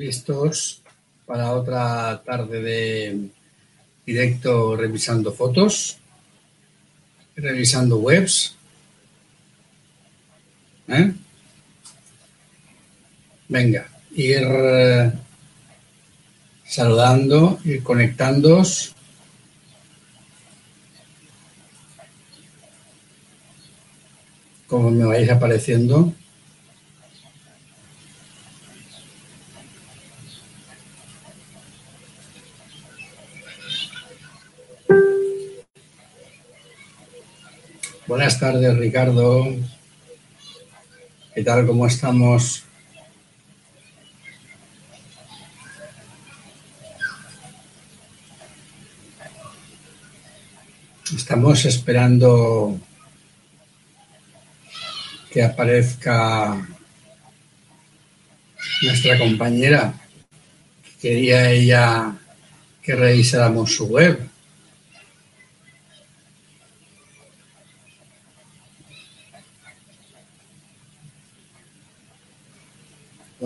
listos para otra tarde de directo revisando fotos, revisando webs. ¿Eh? Venga, ir eh, saludando, ir conectándoos. Como me vais apareciendo. Buenas tardes, Ricardo. ¿Qué tal? ¿Cómo estamos? Estamos esperando que aparezca nuestra compañera. Quería ella que revisáramos su web.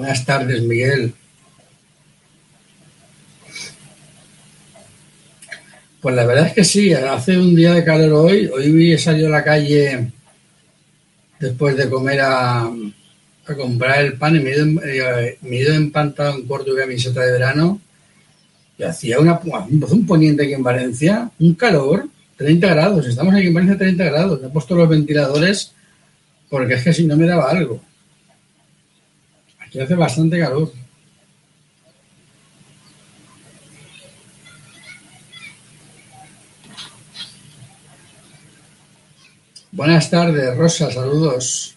Buenas tardes, Miguel. Pues la verdad es que sí, hace un día de calor hoy. Hoy he salido a la calle después de comer a, comprar el pan y me he ido, eh, me he ido en corto y camiseta de verano. Y hacía una, un poniente aquí en Valencia, un calor, 30 grados. Estamos aquí en Valencia 30 grados. He puesto los ventiladores porque es que si no me daba algo hace bastante calor. Buenas tardes, Rosa, saludos.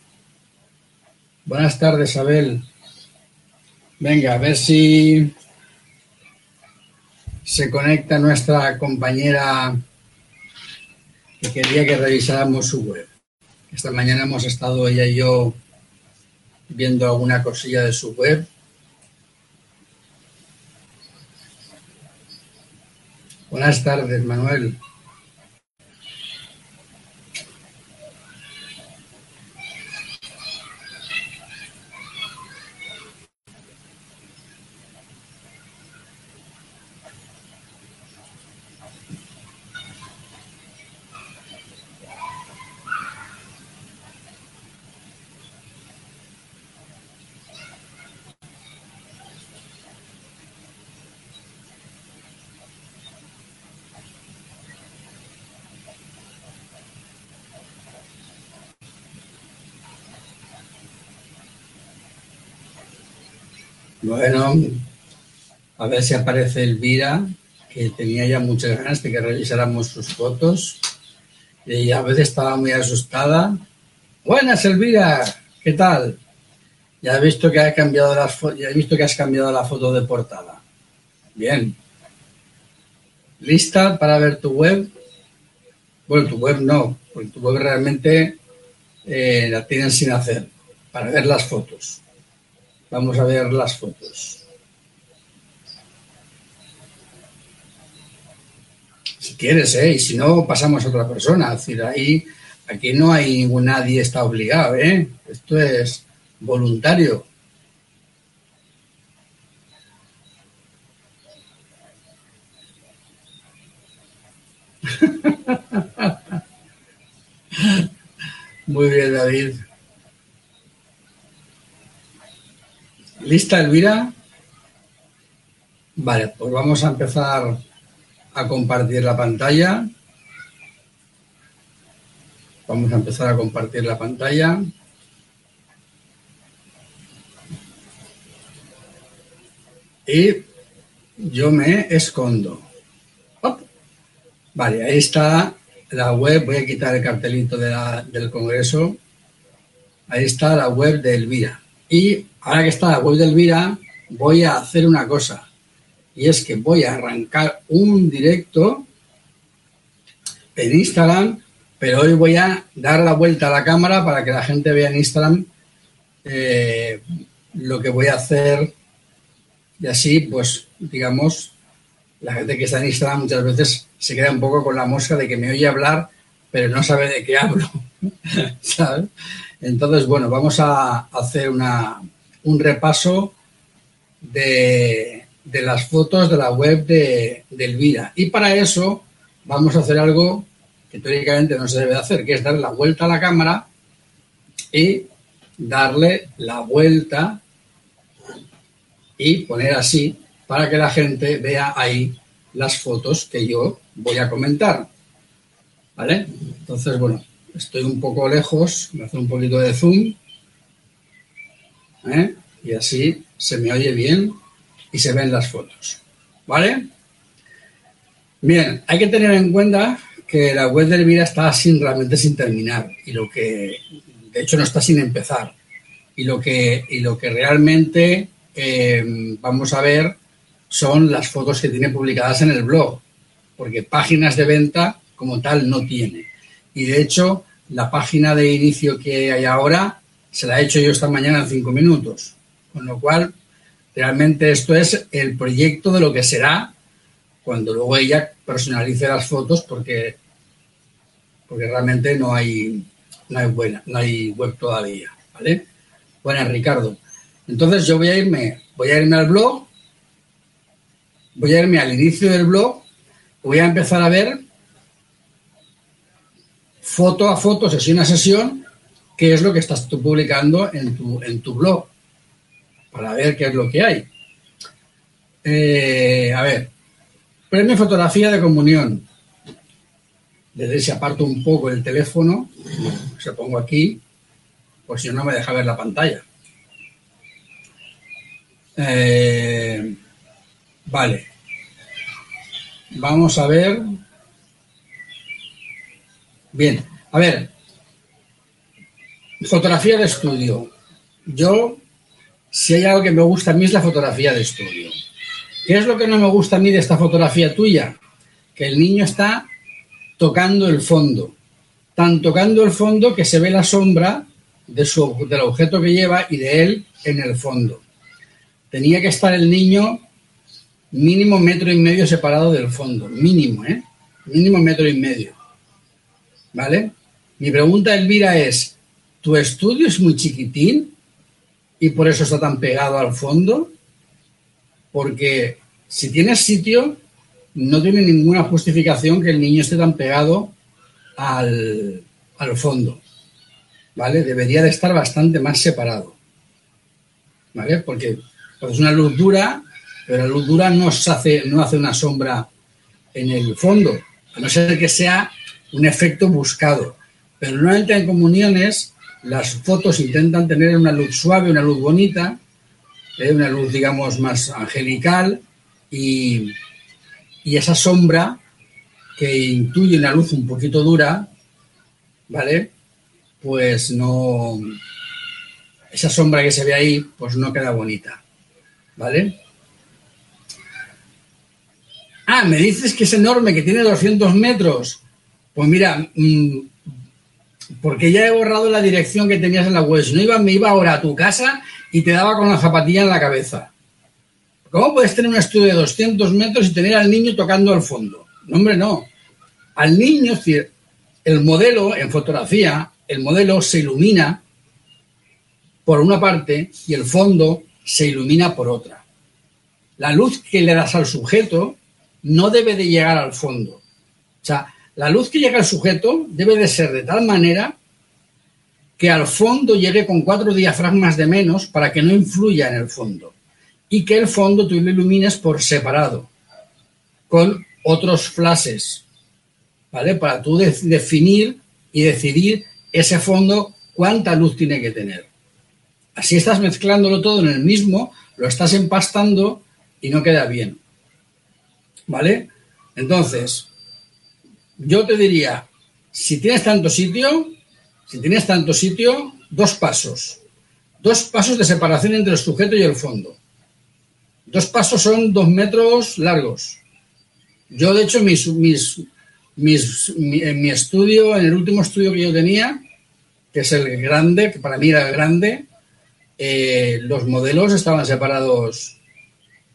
Buenas tardes, Abel. Venga, a ver si se conecta nuestra compañera que quería que revisáramos su web. Esta mañana hemos estado ella y yo viendo alguna cosilla de su web. Buenas tardes, Manuel. Bueno, a ver si aparece Elvira, que tenía ya muchas ganas de que revisáramos sus fotos. Y a veces estaba muy asustada. Buenas, Elvira, ¿qué tal? Ya he visto que ha cambiado las ya he visto que has cambiado la foto de portada. Bien. ¿Lista para ver tu web? Bueno, tu web no, porque tu web realmente eh, la tienen sin hacer, para ver las fotos. Vamos a ver las fotos. Si quieres, ¿eh? Y si no, pasamos a otra persona. Es decir, ahí, aquí no hay nadie está obligado, ¿eh? Esto es voluntario. Muy bien, David. ¿Lista, Elvira? Vale, pues vamos a empezar a compartir la pantalla. Vamos a empezar a compartir la pantalla. Y yo me escondo. Vale, ahí está la web. Voy a quitar el cartelito del Congreso. Ahí está la web de Elvira. Y ahora que está la web de Elvira, voy a hacer una cosa. Y es que voy a arrancar un directo en Instagram, pero hoy voy a dar la vuelta a la cámara para que la gente vea en Instagram eh, lo que voy a hacer. Y así, pues, digamos, la gente que está en Instagram muchas veces se queda un poco con la mosca de que me oye hablar, pero no sabe de qué hablo. ¿Sabes? Entonces, bueno, vamos a hacer una, un repaso de, las fotos de la web de, de, Elvira. Y para eso vamos a hacer algo que teóricamente no se debe hacer, que es darle la vuelta a la cámara y darle la vuelta y poner así para que la gente vea ahí las fotos que yo voy a comentar. ¿Vale? Entonces, bueno, estoy un poco lejos, me hace un poquito de zoom. ¿eh? Y así se me oye bien y se ven las fotos. ¿Vale? Bien, hay que tener en cuenta que la web de Elvira está sin, realmente sin terminar y lo que, de hecho, no está sin empezar. Y lo que, y lo que realmente eh, vamos a ver son las fotos que tiene publicadas en el blog, porque páginas de venta como tal no tiene. Y de hecho, la página de inicio que hay ahora se la he hecho yo esta mañana en cinco minutos. Con lo cual, realmente esto es el proyecto de lo que será cuando luego ella personalice las fotos porque, porque realmente no hay, no hay, buena, no hay web todavía. ¿Vale? Bueno, Ricardo. Entonces yo voy a irme, voy a irme al blog, voy a irme al inicio del blog, voy a empezar a ver foto a foto, sesión a sesión, qué es lo que estás tú publicando en tu, en tu blog, para ver qué es lo que hay. Eh, a ver, premio fotografía de comunión. Desde si aparto un poco el teléfono, se pongo aquí, pues si no, me deja ver la pantalla. Eh, vale. Vamos a ver Bien, a ver, fotografía de estudio. Yo, si hay algo que me gusta a mí es la fotografía de estudio. ¿Qué es lo que no me gusta a mí de esta fotografía tuya? Que el niño está tocando el fondo. Tan tocando el fondo que se ve la sombra de su, del objeto que lleva y de él en el fondo. Tenía que estar el niño mínimo metro y medio separado del fondo. Mínimo, ¿eh? Mínimo metro y medio. ¿Vale? Mi pregunta, Elvira, es, ¿tu estudio es muy chiquitín y por eso está tan pegado al fondo? Porque si tienes sitio, no tiene ninguna justificación que el niño esté tan pegado al, fondo, ¿vale? Debería de estar bastante más separado, ¿vale? Porque es una luz dura, pero la luz dura no, hace, no hace una sombra en el fondo, a no ser que sea un efecto buscado. Pero normalmente en comuniones las fotos intentan tener una luz suave, una luz bonita, ¿eh? una luz, digamos, más angelical y, y, esa sombra que intuye una luz un poquito dura, ¿vale? Pues no. Esa sombra que se ve ahí, pues no queda bonita, ¿vale? Ah, me dices que es enorme, que tiene 200 metros. Pues mira, mm, porque ya he borrado la dirección que tenías en la web. No iba, me iba ahora a tu casa y te daba con la zapatilla en la cabeza. ¿Cómo puedes tener un estudio de 200 metros y tener al niño tocando al fondo? No, hombre, no. Al niño, es decir, el modelo en fotografía, el modelo se ilumina por una parte y el fondo se ilumina por otra. La luz que le das al sujeto no debe de llegar al fondo. O sea, la luz que llega al sujeto debe de ser de tal manera que al fondo llegue con cuatro diafragmas de menos para que no influya en el fondo y que el fondo tú lo ilumines por separado con otros flashes, ¿vale? Para tú definir y decidir ese fondo cuánta luz tiene que tener. Así estás mezclándolo todo en el mismo, lo estás empastando y no queda bien. ¿Vale? Entonces, yo te diría, si tienes tanto sitio, si tienes tanto sitio, dos pasos. Dos pasos de separación entre el sujeto y el fondo. Dos pasos son dos metros largos. Yo, de hecho, mis, mis, mis, en mi estudio, en el último estudio que yo tenía, que es el grande, que para mí era el grande, eh, los modelos estaban separados,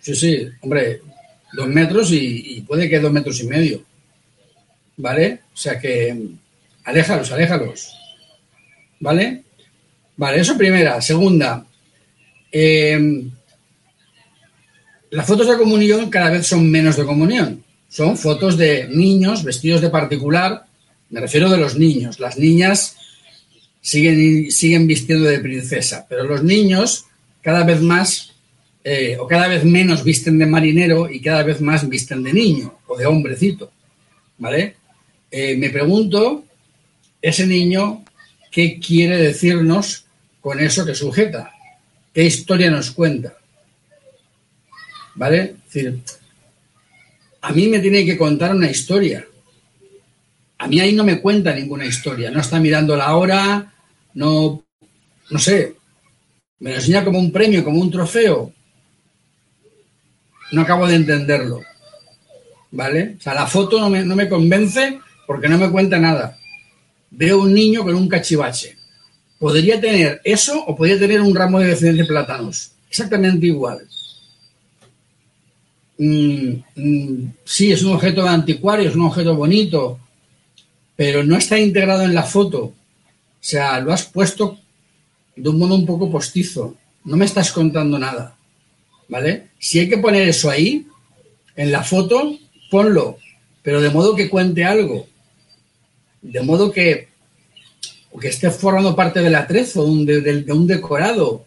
sí, sí, hombre, dos metros y puede que dos metros y medio. ¿Vale? O sea que aléjalos, aléjalos, ¿vale? Vale, eso primera. Segunda, em, las fotos de comunión cada vez son menos de comunión. Son fotos de niños vestidos de particular. Me refiero de los niños. Las niñas siguen, siguen vistiendo de princesa, pero los niños cada vez más eh, o cada vez menos visten de marinero y cada vez más visten de niño o de hombrecito. ¿Vale? Eh, me pregunto, ese niño, ¿qué quiere decirnos con eso que sujeta? ¿Qué historia nos cuenta? ¿Vale? Es decir, a mí me tiene que contar una historia. A mí ahí no me cuenta ninguna historia. No está mirando la hora, no, no sé, me lo enseña como un premio, como un trofeo. No acabo de entenderlo. ¿Vale? O sea, la foto no me, no me convence porque no me cuenta nada. Veo un niño con un cachivache. Podría tener eso o podría tener un ramo de, de plátanos. Exactamente igual. Mm, mm, sí, es un objeto anticuario, es un objeto bonito, pero no está integrado en la foto. O sea, lo has puesto de un modo un poco postizo. No me estás contando nada. ¿Vale? Si hay que poner eso ahí, en la foto, ponlo, pero de modo que cuente algo. De modo que, que esté formando parte del atrezo, de, de un decorado.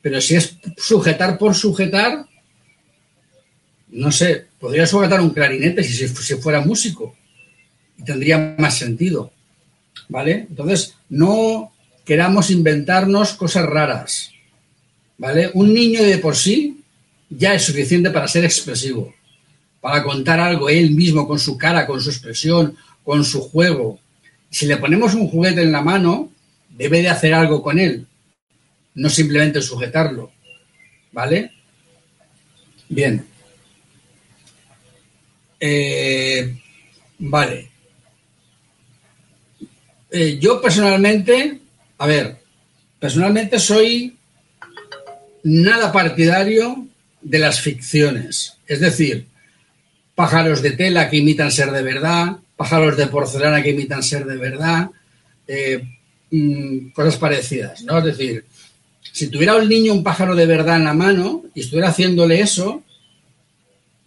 Pero si es sujetar por sujetar, no sé, podría sujetar un clarinete si, si fuera músico y tendría más sentido. ¿Vale? Entonces, no queramos inventarnos cosas raras. ¿Vale? Un niño de por sí ya es suficiente para ser expresivo, para contar algo él mismo con su cara, con su expresión, con su juego. Si le ponemos un juguete en la mano, debe de hacer algo con él, no simplemente sujetarlo. ¿Vale? Bien. Eh, vale. Eh, yo personalmente, a ver, personalmente soy nada partidario de las ficciones. Es decir, pájaros de tela que imitan ser de verdad, pájaros de porcelana que imitan ser de verdad, eh, mm, cosas parecidas, ¿no? Es decir, si tuviera un niño un pájaro de verdad en la mano y estuviera haciéndole eso,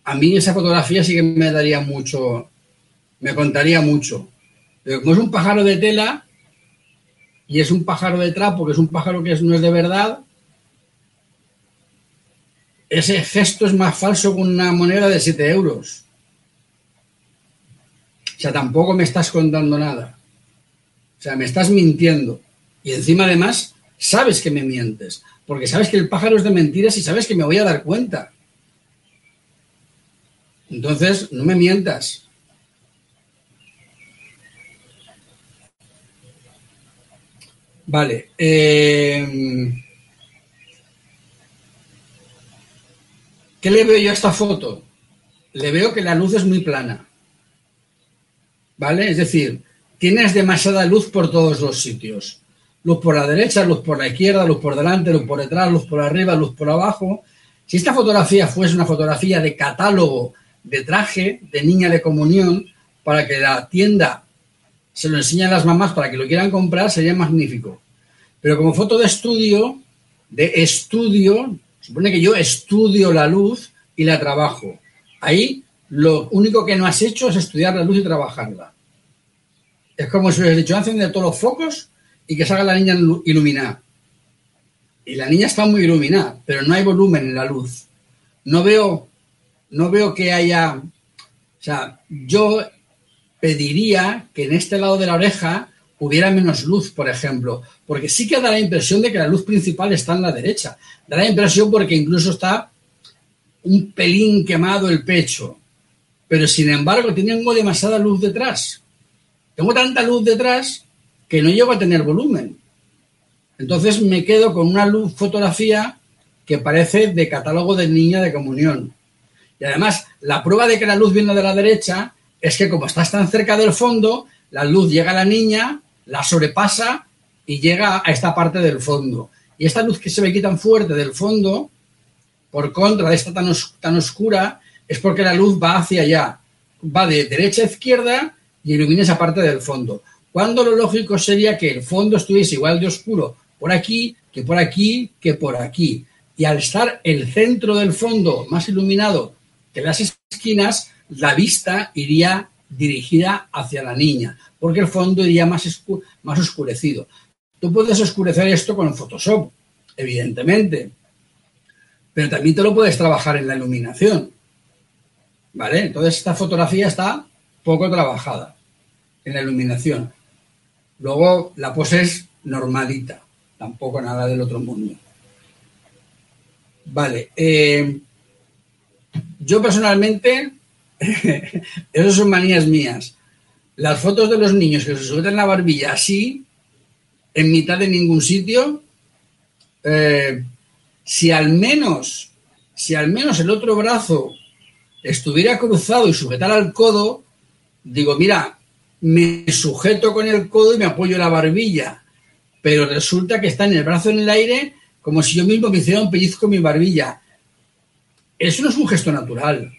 a mí esa fotografía sí que me daría mucho, me contaría mucho. Pero como es un pájaro de tela y es un pájaro de trapo, que es un pájaro que no es de verdad, ese gesto es más falso que una moneda de 7 euros. O sea, tampoco me estás contando nada. O sea, me estás mintiendo. Y encima, además, sabes que me mientes. Porque sabes que el pájaro es de mentiras y sabes que me voy a dar cuenta. Entonces, no me mientas. Vale. Eh, ¿Qué le veo yo a esta foto? Le veo que la luz es muy plana. ¿Vale? Es decir, tienes demasiada luz por todos los sitios. Luz por la derecha, luz por la izquierda, luz por delante, luz por detrás, luz por arriba, luz por abajo. Si esta fotografía fuese una fotografía de catálogo de traje de niña de comunión para que la tienda se lo enseñe a las mamás para que lo quieran comprar, sería magnífico. Pero como foto de estudio, de estudio, supone que yo estudio la luz y la trabajo. Ahí lo único que no has hecho es estudiar la luz y trabajarla. Es como si hubieras dicho, encender todos los focos y que salga la niña iluminada. Y la niña está muy iluminada, pero no hay volumen en la luz. No veo no veo que haya, o sea, yo pediría que en este lado de la oreja hubiera menos luz, por ejemplo, porque sí que da la impresión de que la luz principal está en la derecha. Da la impresión porque incluso está un pelín quemado el pecho, pero sin embargo tengo demasiada luz detrás. Tengo tanta luz detrás que no llego a tener volumen. Entonces me quedo con una luz fotografía que parece de catálogo de niña de comunión. Y además, la prueba de que la luz viene de la derecha es que como estás tan cerca del fondo, la luz llega a la niña, la sobrepasa y llega a esta parte del fondo. Y esta luz que se ve aquí tan fuerte del fondo, por contra de esta tan, tan oscura, es porque la luz va hacia allá. Va de derecha a izquierda y ilumina esa parte del fondo. Cuando lo lógico sería que el fondo estuviese igual de oscuro por aquí, que por aquí, que por aquí. y al estar el centro del fondo más iluminado que las esquinas, la vista iría dirigida hacia la niña, porque el fondo iría más, más oscurecido. Tú puedes oscurecer esto con Photoshop, evidentemente, pero también te lo puedes trabajar en la iluminación. ¿Vale? Entonces esta fotografía está poco trabajada en la iluminación. Luego la pose es normalita, tampoco nada del otro mundo. Vale. Eh, yo personalmente, esas son manías mías. Las fotos de los niños que se sujetan la barbilla así, en mitad de ningún sitio, eh, si al menos, si al menos el otro brazo estuviera cruzado y sujetara al codo, digo, mira, me sujeto con el codo y me apoyo la barbilla, pero resulta que está en el brazo en el aire como si yo mismo me hiciera un pellizco en mi barbilla. Eso no es un gesto natural.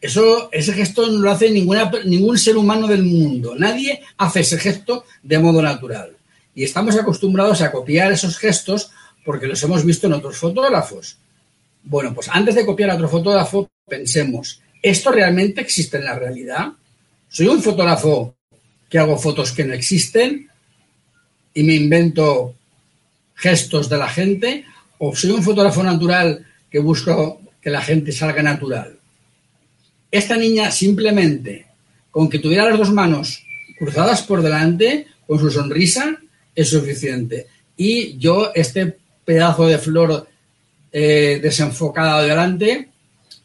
Eso, ese gesto no lo hace ninguna, ningún ser humano del mundo. Nadie hace ese gesto de modo natural. Y estamos acostumbrados a copiar esos gestos porque los hemos visto en otros fotógrafos. Bueno, pues antes de copiar a otro fotógrafo, pensemos, ¿esto realmente existe en la realidad? ¿Soy un fotógrafo que hago fotos que no existen y me invento gestos de la gente? ¿O soy un fotógrafo natural que busco que la gente salga natural? Esta niña simplemente, con que tuviera las dos manos cruzadas por delante, con su sonrisa, es suficiente. Y yo, este pedazo de flor eh, desenfocada adelante,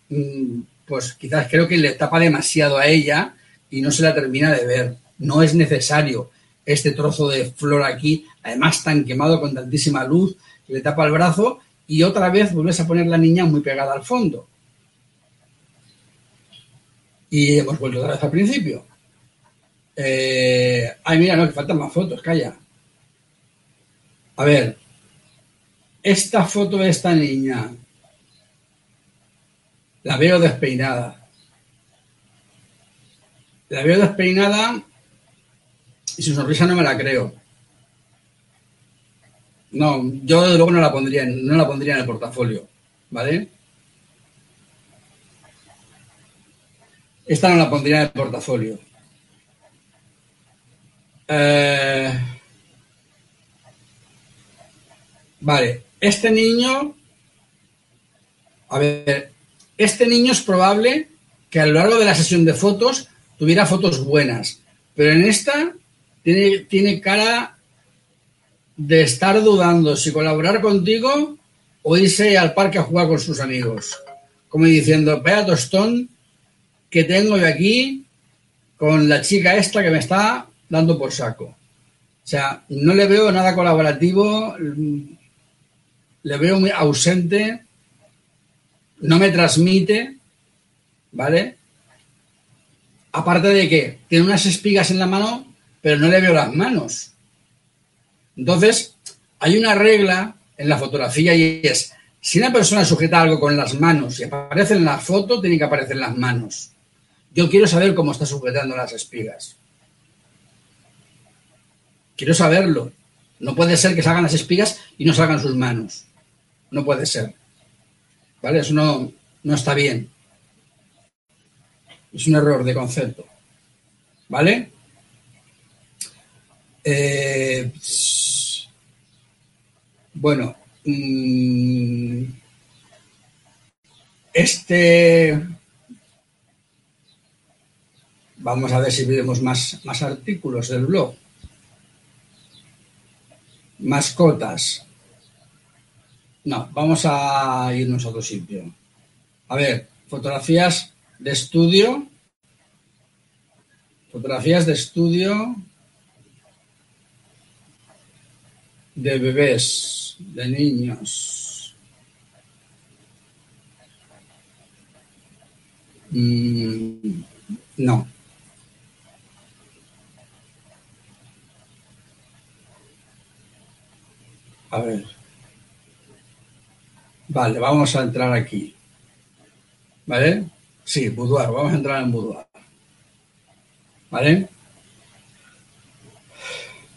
mm, pues quizás creo que le tapa demasiado a ella y no se la termina de ver. No es necesario este trozo de flor aquí, además tan quemado con tantísima luz, le tapa el brazo y otra vez vuelves a poner la niña muy pegada al fondo. Y hemos vuelto otra vez al principio. Eh, ay, mira, no, que faltan más fotos, calla. A ver, esta foto de esta niña la veo despeinada. La veo despeinada y su sonrisa no me la creo. No, yo luego no la pondría, no la pondría en el portafolio, ¿vale? Esta no la pondría en el portafolio. Eh, vale, este niño, a ver, este niño es probable que a lo largo de la sesión de fotos tuviera fotos buenas, pero en esta tiene, cara de estar dudando si colaborar contigo o irse al parque a jugar con sus amigos. Como diciendo, vea tostón que tengo yo aquí con la chica esta que me está dando por saco. O sea, no le veo nada colaborativo, le veo muy ausente, no me transmite, ¿vale? Aparte de que tiene unas espigas en la mano, pero no le veo las manos. Entonces, hay una regla en la fotografía y es, si una persona sujeta algo con las manos y aparece en la foto, tiene que aparecer las manos. Yo quiero saber cómo está sujetando las espigas. Quiero saberlo. No puede ser que salgan las espigas y no salgan sus manos. No puede ser. ¿Vale? Eso no, no está bien. Es un error de concepto. ¿Vale? Eh, bueno, mm, este... Vamos a ver si vemos más, más artículos del blog. Mascotas. No, vamos a irnos a otro sitio. A ver, fotografías de estudio. Fotografías de estudio de bebés, de niños. Mm, no. A ver. Vale, vamos a entrar aquí. ¿Vale? Sí, boudoir, vamos a entrar en boudoir. ¿Vale?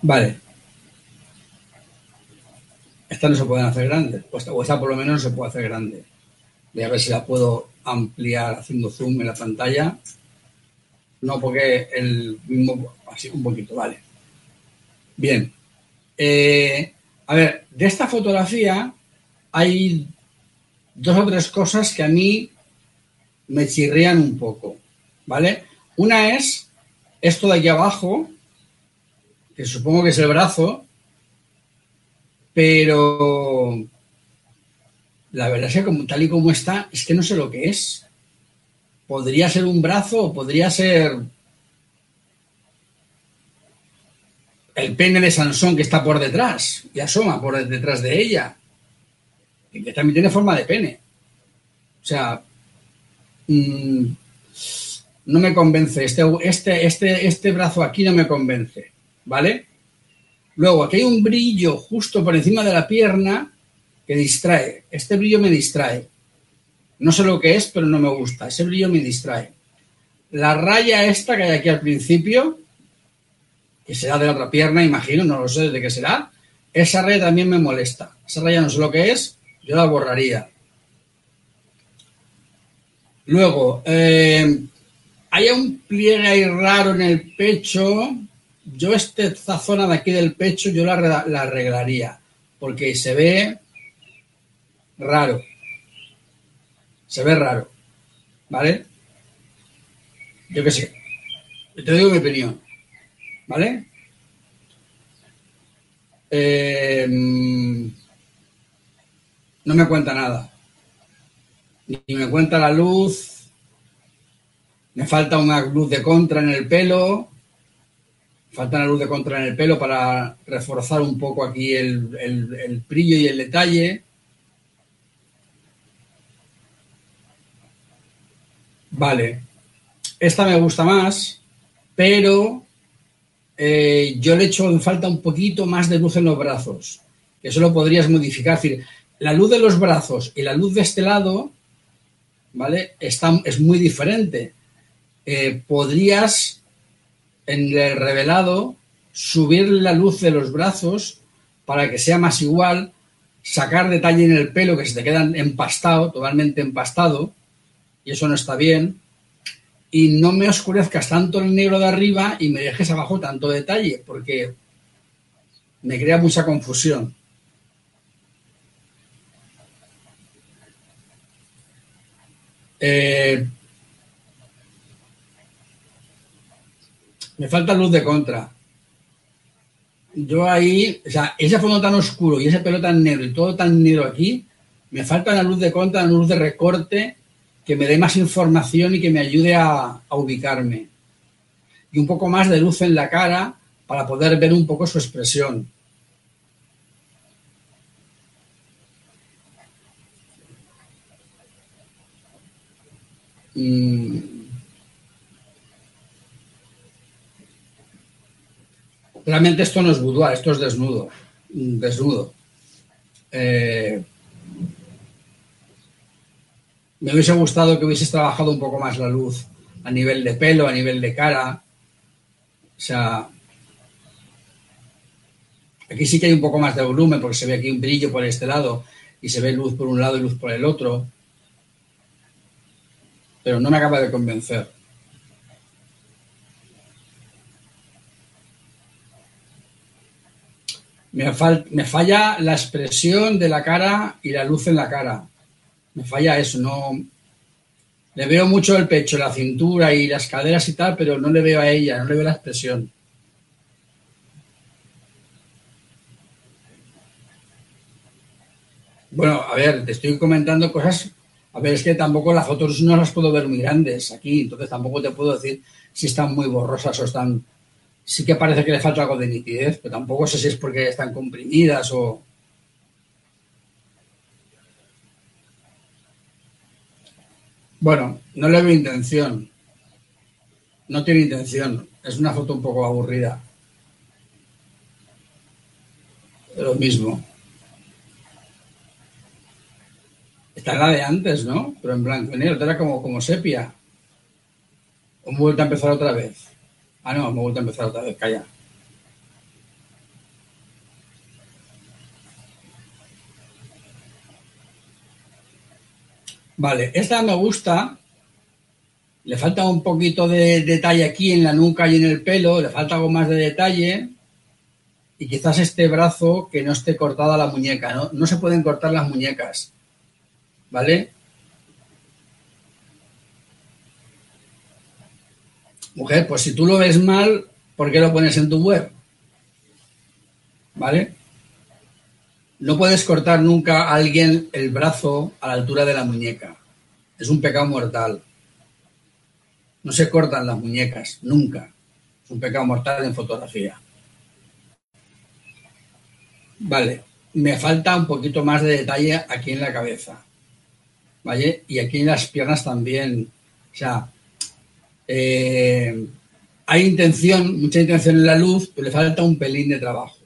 Vale. Esta no se pueden hacer grandes, o esta, por lo menos no se puede hacer grande. Voy a ver si la puedo ampliar haciendo zoom en la pantalla. No, porque el mismo, así un poquito, vale. Bien. Eh, a ver, de esta fotografía hay dos o tres cosas que a mí me chirrían un poco, ¿vale? Una es esto de aquí abajo, que supongo que es el brazo, pero la verdad es que como, tal y como está, es que no sé lo que es. Podría ser un brazo o podría ser el pene de Sansón que está por detrás y asoma por detrás de ella. Que también tiene forma de pene. O sea, mm, no me convence. Este, este, este, este brazo aquí no me convence. ¿Vale? Luego, aquí hay un brillo justo por encima de la pierna que distrae. Este brillo me distrae. No sé lo que es, pero no me gusta. Ese brillo me distrae. La raya esta que hay aquí al principio, que será de la otra pierna, imagino, no lo sé de qué será, esa raya también me molesta. Esa raya no sé lo que es, yo la borraría. Luego, eh, hay un pliegue ahí raro en el pecho. Yo esta zona de aquí del pecho yo la, la arreglaría, porque se ve raro. Se ve raro. ¿Vale? Yo qué sé. Te digo mi opinión. ¿Vale? Eh, no me cuenta nada. Ni me cuenta la luz. Me falta una luz de contra en el pelo. Falta una luz de contra en el pelo para reforzar un poco aquí el, el brillo y el detalle. Vale. Esta me gusta más, pero eh, yo le echo en falta un poquito más de luz en los brazos. Eso lo podrías modificar. Es decir, la luz de los brazos y la luz de este lado, ¿vale? Es muy diferente. Eh, podrías, en el revelado, subir la luz de los brazos para que sea más igual, sacar detalle en el pelo que se te quedan empastado, totalmente empastado, y eso no está bien, y no me oscurezcas tanto el negro de arriba y me dejes abajo tanto detalle, porque me crea mucha confusión. Eh, me falta luz de contra. Yo ahí, o sea, ese fondo tan oscuro y ese pelo tan negro y todo tan negro aquí, me falta la luz de contra, la luz de recorte que me dé más información y que me ayude a, ubicarme. Y un poco más de luz en la cara para poder ver un poco su expresión. Mm. Realmente esto no es boudoir, esto es desnudo. Desnudo. Eh, me hubiese gustado que hubieses trabajado un poco más la luz a nivel de pelo, a nivel de cara. O sea, aquí sí que hay un poco más de volumen porque se ve aquí un brillo por este lado y se ve luz por un lado y luz por el otro. Pero no me acaba de convencer. Me, me falla la expresión de la cara y la luz en la cara me falla eso, no. Le veo mucho el pecho, la cintura y las caderas y tal, pero no le veo a ella, no le veo la expresión. Bueno, a ver, te estoy comentando cosas. A ver, es que tampoco las fotos no las puedo ver muy grandes aquí, entonces tampoco te puedo decir si están muy borrosas o están. Sí que parece que le falta algo de nitidez, pero tampoco sé si es porque están comprimidas o. Bueno, no le veo intención. No tiene intención. Es una foto un poco aburrida. Lo mismo. Está la de antes, ¿no? Pero en blanco y negro, era como, como sepia. O me vuelta a empezar otra vez. Ah, no, me vuelta a empezar otra vez, calla. Vale, esta me gusta. Le falta un poquito de detalle aquí en la nuca y en el pelo, le falta algo más de detalle. Y quizás este brazo que no esté cortada la muñeca, ¿no? No se pueden cortar las muñecas. ¿Vale? Mujer, pues si tú lo ves mal, ¿por qué lo pones en tu web? ¿Vale? No puedes cortar nunca a alguien el brazo a la altura de la muñeca. Es un pecado mortal. No se cortan las muñecas, nunca. Es un pecado mortal en fotografía. Vale, me falta un poquito más de detalle aquí en la cabeza. ¿Vale? Y aquí en las piernas también. O sea, eh, hay intención, mucha intención en la luz, pero le falta un pelín de trabajo.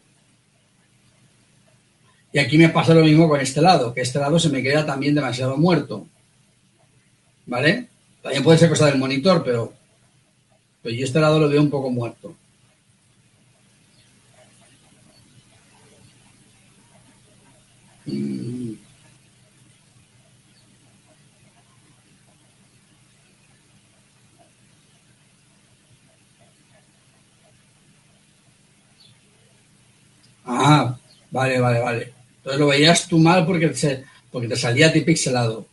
Y aquí me pasa lo mismo con este lado, que este lado se me queda también demasiado muerto. ¿Vale? También puede ser cosa del monitor, pero, pero yo este lado lo veo un poco muerto. Mm. Ah, vale, vale, vale. Entonces lo veías tú mal porque te, porque te salía a ti pixelado.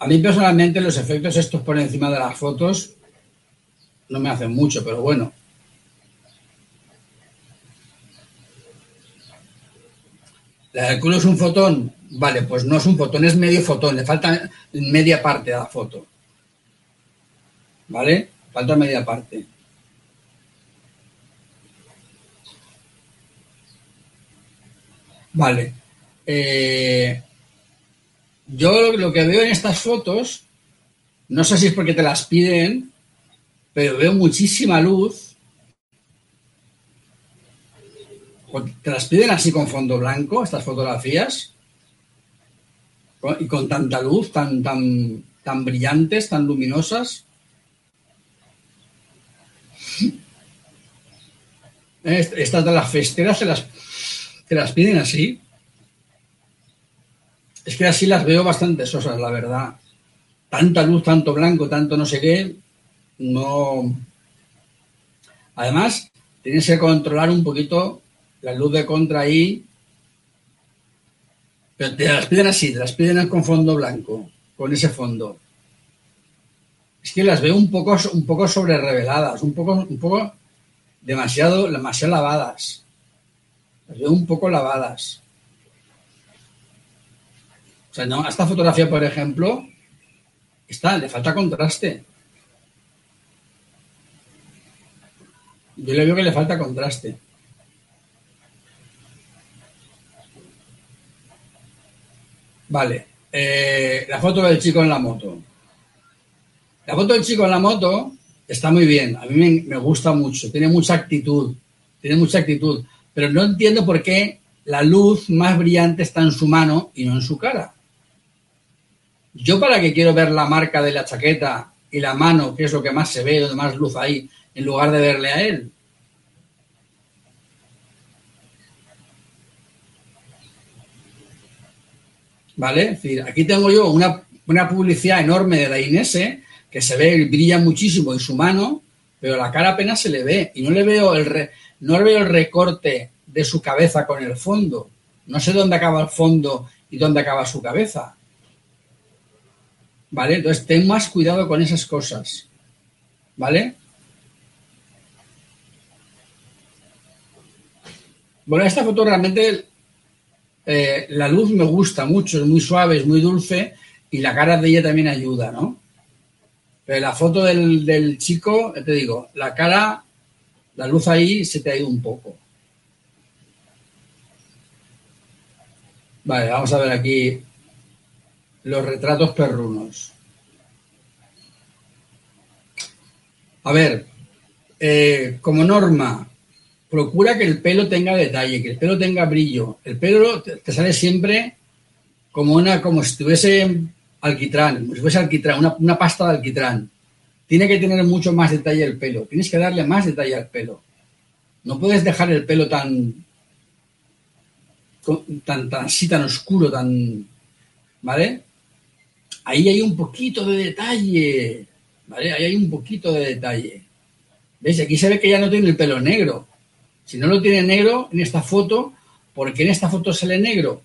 A mí personalmente los efectos estos por encima de las fotos no me hacen mucho, pero bueno. La del culo es un fotón. Vale, pues no es un fotón, es medio fotón. Le falta media parte de la foto. ¿Vale? Falta media parte. Vale. Eh, yo lo que veo en estas fotos, no sé si es porque te las piden, pero veo muchísima luz. Te las piden así con fondo blanco, estas fotografías, y con tanta luz, tan, tan, tan brillantes, tan luminosas. Estas de las festeras se las, te las piden así. Es que así las veo bastante sosas, la verdad. Tanta luz, tanto blanco, tanto no sé qué, no. Además, tienes que controlar un poquito la luz de contra ahí. Pero te las piden así, te las piden con fondo blanco, con ese fondo. Es que las veo un poco, un poco sobre reveladas, un poco, un poco demasiado, demasiado lavadas. Las veo un poco lavadas. O sea, no, esta fotografía, por ejemplo, está, le falta contraste. Yo le veo que le falta contraste. Vale. Eh, la foto del chico en la moto. La foto del chico en la moto está muy bien. A mí me, gusta mucho. Tiene mucha actitud. Tiene mucha actitud. Pero no entiendo por qué la luz más brillante está en su mano y no en su cara. Yo para qué quiero ver la marca de la chaqueta y la mano, que es lo que más se ve, donde más luz hay, en lugar de verle a él. ¿Vale? Es decir, aquí tengo yo una, publicidad enorme de la Inés que se ve, brilla muchísimo en su mano, pero la cara apenas se le ve y no le veo el, no le veo el recorte de su cabeza con el fondo. No sé dónde acaba el fondo y dónde acaba su cabeza. ¿Vale? Entonces, ten más cuidado con esas cosas. ¿Vale? Bueno, esta foto realmente eh, la luz me gusta mucho, es muy suave, es muy dulce y la cara de ella también ayuda, ¿no? Pero la foto del, del chico, te digo, la cara, la luz ahí se te ha ido un poco. Vale, vamos a ver aquí los retratos perrunos. A ver, eh, como norma, procura que el pelo tenga detalle, que el pelo tenga brillo. El pelo te, sale siempre como una, como si estuviese alquitrán, si fuese alquitrán, una, una, pasta de alquitrán. Tiene que tener mucho más detalle el pelo. Tienes que darle más detalle al pelo. No puedes dejar el pelo tan, tan, tan así, tan oscuro, tan. ¿Vale? Ahí hay un poquito de detalle. ¿Vale? Ahí hay un poquito de detalle. ¿Veis? Aquí se ve que ya no tiene el pelo negro. Si no lo tiene negro en esta foto, ¿por qué en esta foto sale negro?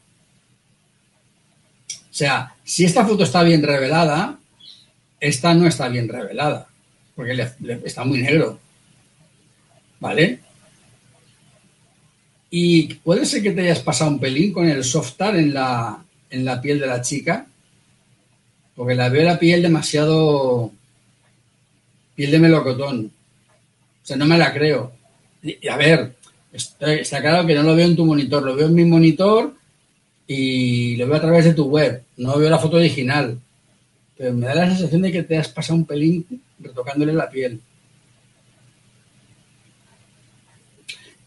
O sea, si esta foto está bien revelada, esta no está bien revelada, porque está muy negro. ¿Vale? Y puede ser que te hayas pasado un pelín con el softar en la, en la piel de la chica, porque la veo la piel demasiado piel de melocotón. O sea, no me la creo. Y, a ver, está, claro que no lo veo en tu monitor, lo veo en mi monitor y lo veo a través de tu web. No veo la foto original. Pero me da la sensación de que te has pasado un pelín retocándole la piel.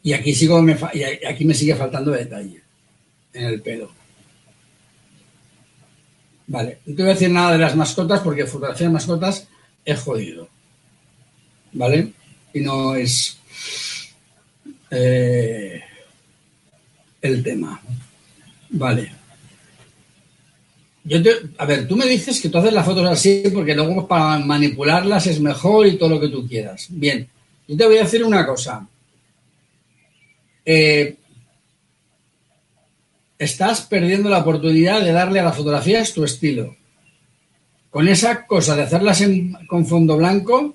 Y aquí sigo me, aquí me sigue faltando detalle en el pelo. Vale, no te voy a decir nada de las mascotas porque fotografía de mascotas es jodido. ¿Vale? Y no es eh, el tema. Vale. Yo te, a ver, tú me dices que tú haces las fotos así porque luego para manipularlas es mejor y todo lo que tú quieras. Bien, yo te voy a decir una cosa. Eh, estás perdiendo la oportunidad de darle a las fotografías tu estilo. Con esa cosa de hacerlas con fondo blanco,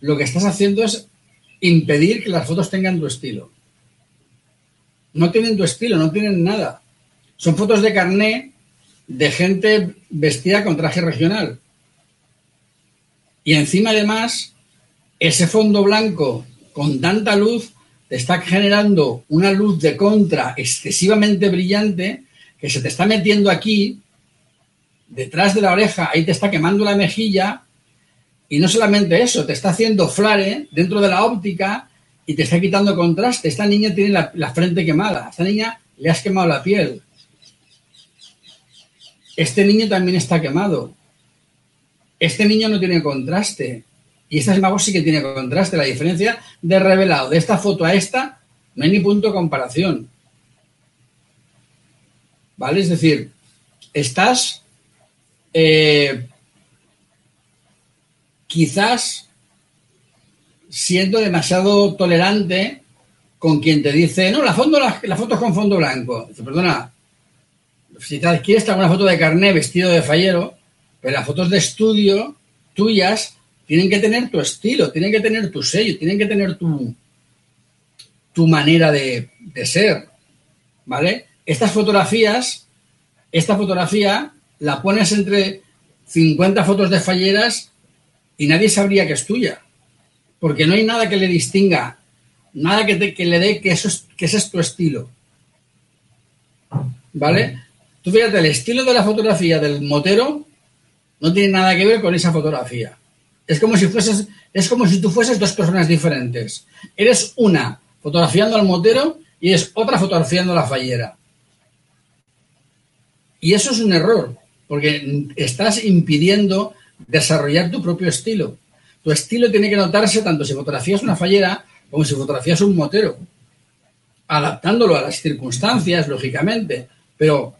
lo que estás haciendo es impedir que las fotos tengan tu estilo. No tienen tu estilo, no tienen nada. Son fotos de carné de gente vestida con traje regional. Y encima, además, ese fondo blanco con tanta luz te está generando una luz de contra excesivamente brillante que se te está metiendo aquí, detrás de la oreja, ahí te está quemando la mejilla, y no solamente eso, te está haciendo flare dentro de la óptica y te está quitando contraste. Esta niña tiene la, la frente quemada, esta niña le has quemado la piel. Este niño también está quemado. Este niño no tiene contraste. Y esta imagen sí que tiene contraste. La diferencia de revelado de esta foto a esta no hay ni punto de comparación. ¿Vale? Es decir, estás eh, quizás siendo demasiado tolerante con quien te dice, no, la, foto, la, foto es con fondo blanco. Dice, perdona, si te quieres una foto de carné vestido de fallero, pero las fotos de estudio tuyas tienen que tener tu estilo, tienen que tener tu sello, tienen que tener tu, tu manera de, ser, ¿vale? Estas fotografías, esta fotografía la pones entre 50 fotos de falleras y nadie sabría que es tuya, porque no hay nada que le distinga, nada que, te, que le dé que, eso es, que ese es tu estilo, ¿vale? Tú fíjate, el estilo de la fotografía del motero no tiene nada que ver con esa fotografía. Es como si es como si tú fueses dos personas diferentes. Eres una fotografiando al motero y eres otra fotografiando a la fallera. Y eso es un error, porque estás impidiendo desarrollar tu propio estilo. Tu estilo tiene que notarse tanto si fotografías una fallera como si fotografías un motero, adaptándolo a las circunstancias, lógicamente, pero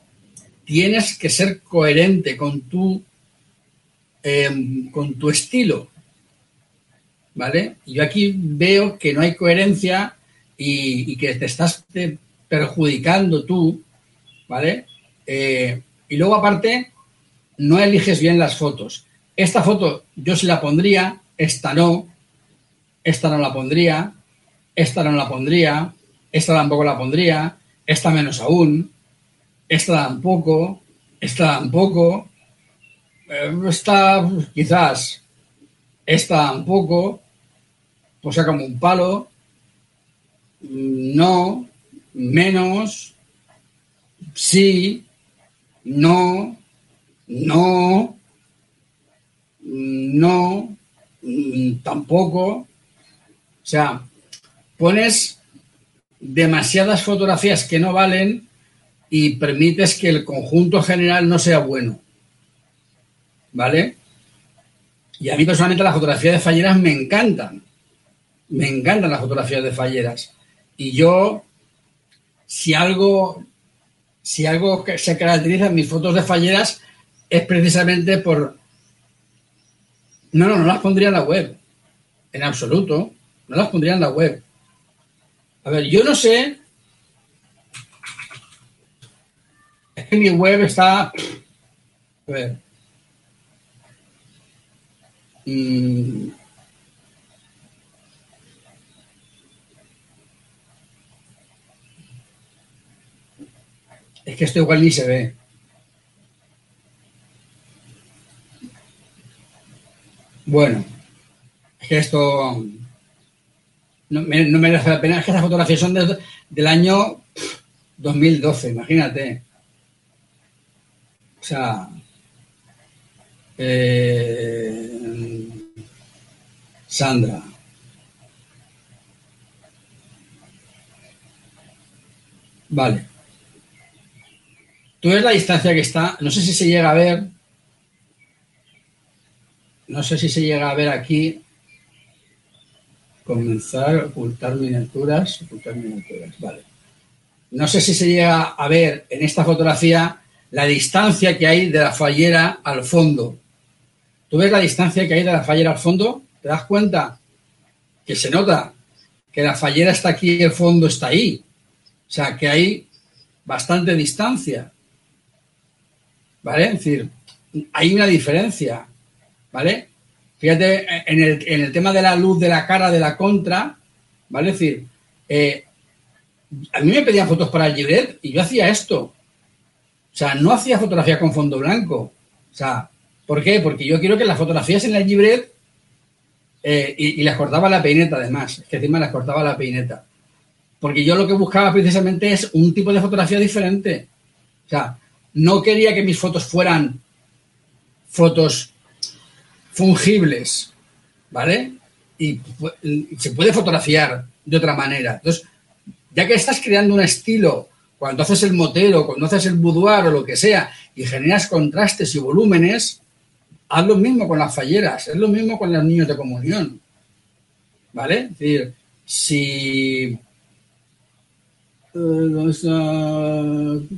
tienes que ser coherente con tu Em, con tu estilo. ¿Vale? Yo aquí veo que no hay coherencia y, que te estás perjudicando tú, ¿vale? Eh, y luego aparte, no eliges bien las fotos. Esta foto yo sí la pondría, esta no, esta no la pondría, esta no la pondría, esta tampoco la pondría, esta menos aún, esta tampoco, esta tampoco, esta quizás, esta un poco, o sea, como un palo, no, menos, sí, no, no, no, tampoco. O sea, pones demasiadas fotografías que no valen y permites que el conjunto general no sea bueno. ¿vale? Y a mí personalmente las fotografías de falleras me encantan. Me encantan las fotografías de falleras. Y yo, si algo si algo que se caracteriza en mis fotos de falleras es precisamente por... No, no, no las pondría en la web, en absoluto, no las pondría en la web. A ver, yo no sé... Es que mi web está... A ver. Mm, Es que esto igual ni se ve. Bueno, es que esto no, me, no merece la pena. Es que estas fotografías son del año 2012, imagínate. O sea, eh, Sandra. Vale. Tú ves la distancia que está, no sé si se llega a ver, no sé si se llega a ver aquí, comenzar, ocultar miniaturas, ocultar miniaturas, vale. No sé si se llega a ver en esta fotografía la distancia que hay de la fallera al fondo. ¿Tú ves la distancia que hay de la fallera al fondo? ¿Te das cuenta? Que se nota que la fallera está aquí y el fondo está ahí. O sea, que hay bastante distancia. ¿vale? Es decir, hay una diferencia, ¿vale? Fíjate, en el, en el tema de la luz de la cara de la contra, ¿vale? Es decir, eh, a mí me pedían fotos para el libret y yo hacía esto. O sea, no hacía fotografía con fondo blanco. O sea, ¿por qué? Porque yo quiero que las fotografías en el libret eh, y, les cortaba la peineta además, es que encima les cortaba la peineta. Porque yo lo que buscaba precisamente es un tipo de fotografía diferente. O sea, no quería que mis fotos fueran fotos fungibles, ¿vale? Y, se puede fotografiar de otra manera. Entonces, ya que estás creando un estilo, cuando haces el motero, cuando haces el boudoir o lo que sea, y generas contrastes y volúmenes, haz lo mismo con las falleras, es lo mismo con los niños de comunión. ¿Vale? Es decir, si. Uh, ¿Dónde están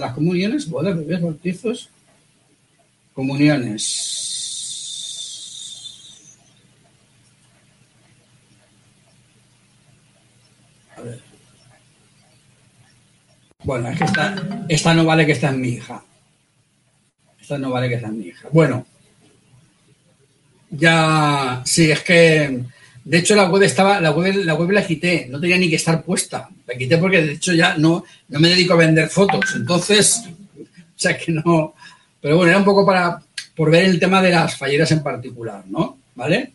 las comuniones? Bodas, bebés, bautizos. Comuniones. A ver. Bueno, es que esta, esta no vale que está en mi hija. Esta no vale que está en mi hija. Bueno. Ya, sí, es que de hecho, la web estaba, la web, la web la quité, no tenía ni que estar puesta. La quité porque de hecho ya no, no me dedico a vender fotos. Entonces, o sea que no. Pero bueno, era un poco para por ver el tema de las falleras en particular, ¿no? ¿Vale?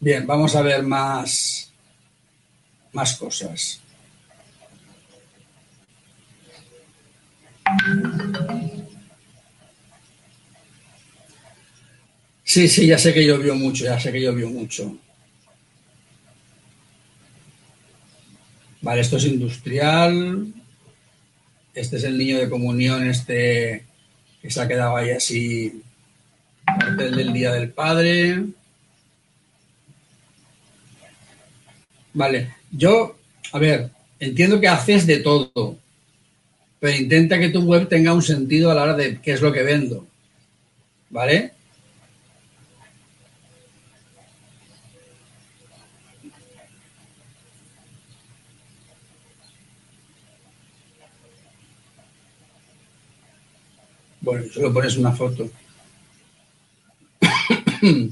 Bien, vamos a ver más, más cosas. Sí, sí, ya sé que llovió mucho, ya sé que llovió mucho. Vale, esto es industrial. Este es el niño de comunión, este que se ha quedado ahí así, el del Día del Padre. Vale, yo, a ver, entiendo que haces de todo, pero intenta que tu web tenga un sentido a la hora de qué es lo que vendo. ¿Vale? Bueno, solo pones una foto.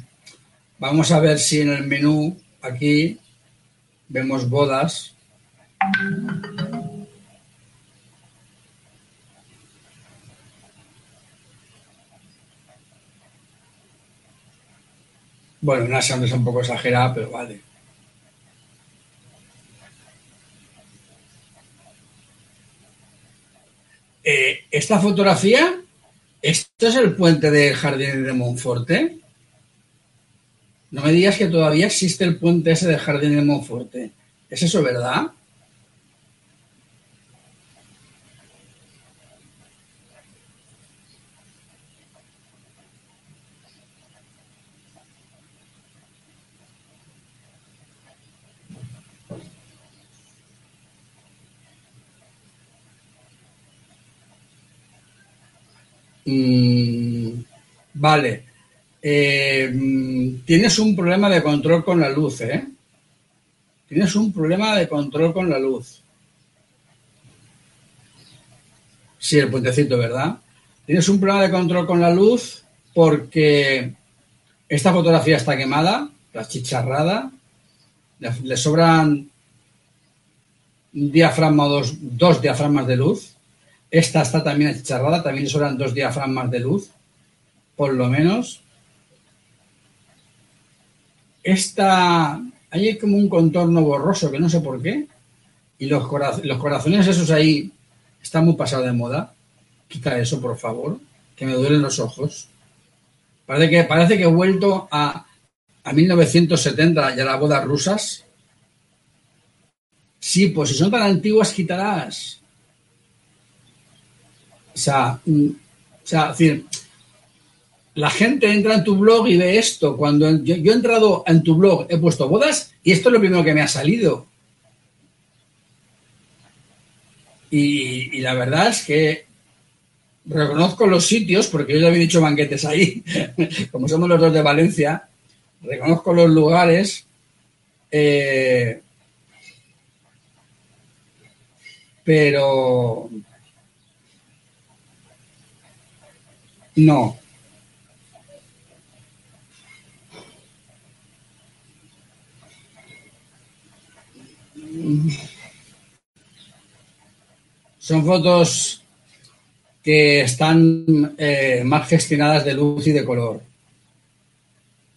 Vamos a ver si en el menú aquí vemos bodas. Bueno, una es un poco exagerada, pero vale. Eh, esta fotografía ¿Esto es el puente del Jardín de Monforte? No me digas que todavía existe el puente ese del jardín de Monforte. ¿Es eso verdad? Mm, vale. Eh, mm, tienes un problema de control con la luz, ¿eh? Tienes un problema de control con la luz. Sí, el puentecito, ¿verdad? Tienes un problema de control con la luz porque esta fotografía está quemada, la chicharrada, le sobran un diafragma o dos, dos diafragmas de luz. Esta está también achicharrada, también le sobran dos diafragmas de luz, por lo menos. Esta, hay como un contorno borroso que no sé por qué. Y los, corazones esos ahí están muy pasados de moda. Quita eso, por favor, que me duelen los ojos. Parece que, parece que he vuelto a, a 1970 y a las bodas rusas. Sí, pues si son tan antiguas, quítalas. O sea, mm, o sea, decir, la gente entra en tu blog y ve esto. Cuando yo, he entrado en tu blog, he puesto bodas y esto es lo primero que me ha salido. Y, la verdad es que reconozco los sitios, porque yo ya había dicho banquetes ahí, como somos los dos de Valencia, reconozco los lugares, eh, pero no. Son fotos que están eh, más gestionadas de luz y de color.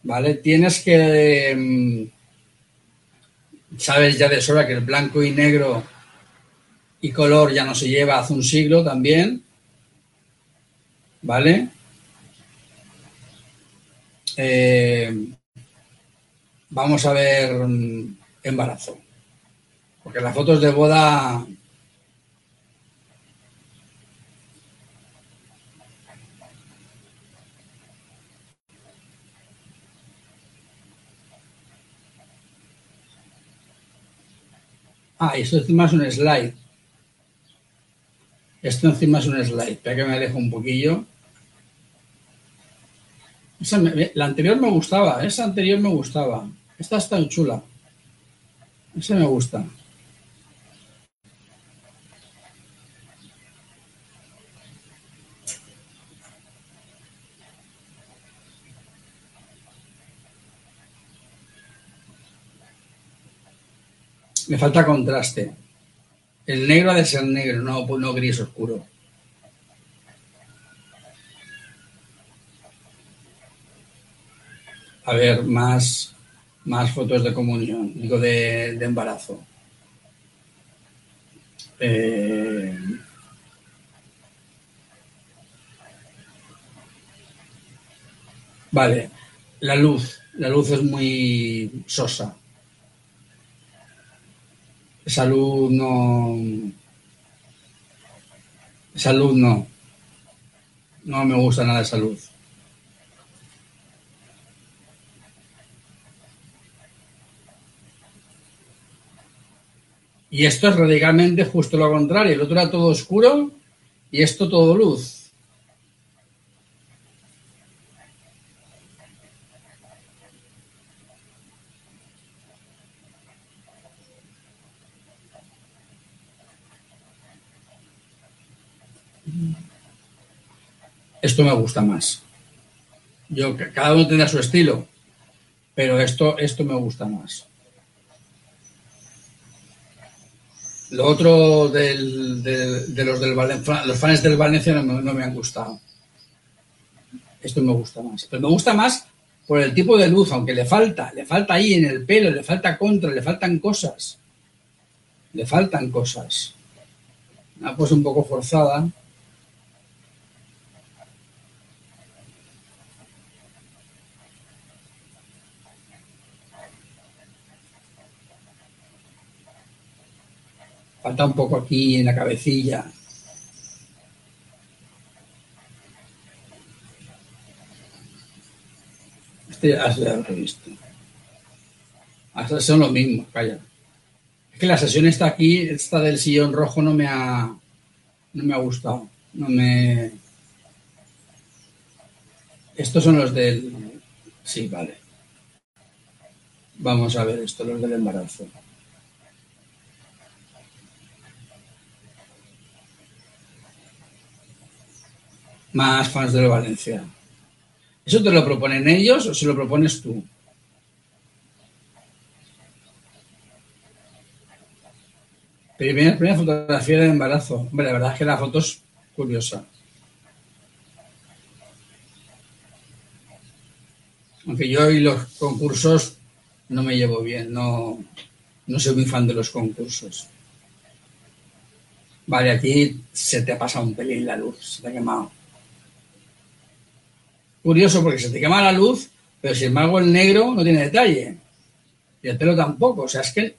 ¿Vale? Tienes que. Mm, sabes ya de sobra que el blanco y negro y color ya no se lleva hace un siglo también. ¿Vale? Eh, vamos a ver mm, embarazo. Porque las fotos de boda Ah, esto encima es un slide. Esto encima es un slide. Espera que me alejo un poquillo. la anterior me gustaba. Esa anterior me gustaba. Esta está chula. Esa me gusta. Me falta contraste. El negro ha de ser negro, no, no gris oscuro. A ver, más, más fotos de comunión, digo de, embarazo. Eh, vale, la luz. La luz es muy sosa. Salud no. Salud no. No me gusta nada de salud. Y esto es radicalmente justo lo contrario. El otro era todo oscuro y esto todo luz. Esto me gusta más. Yo, cada uno tendrá su estilo, pero esto, esto me gusta más. Lo otro de los del los fans del Valencia no me, han gustado. Esto me gusta más. Pero me gusta más por el tipo de luz, aunque le falta, le falta ahí en el pelo, le falta contra, le faltan cosas. Le faltan cosas. ha puesto un poco forzada. Falta un poco aquí en la cabecilla. Este lo he visto. Son los mismos, calla. Es que la sesión está aquí, esta del sillón rojo no me ha, no me ha gustado. No me, Estos son los del... Sí, vale. Vamos a ver esto, los del embarazo. Más fans de Valencia. ¿Eso te lo proponen ellos o se lo propones tú? Primera, primera fotografía de embarazo. Hombre, la verdad es que la foto es curiosa. Aunque yo y los concursos no me llevo bien, no, no soy muy fan de los concursos. Vale, aquí se te ha pasado un pelín la luz, se te ha quemado. Curioso porque se te quema la luz, pero sin embargo el negro no tiene detalle. Y el pelo tampoco. O sea, es que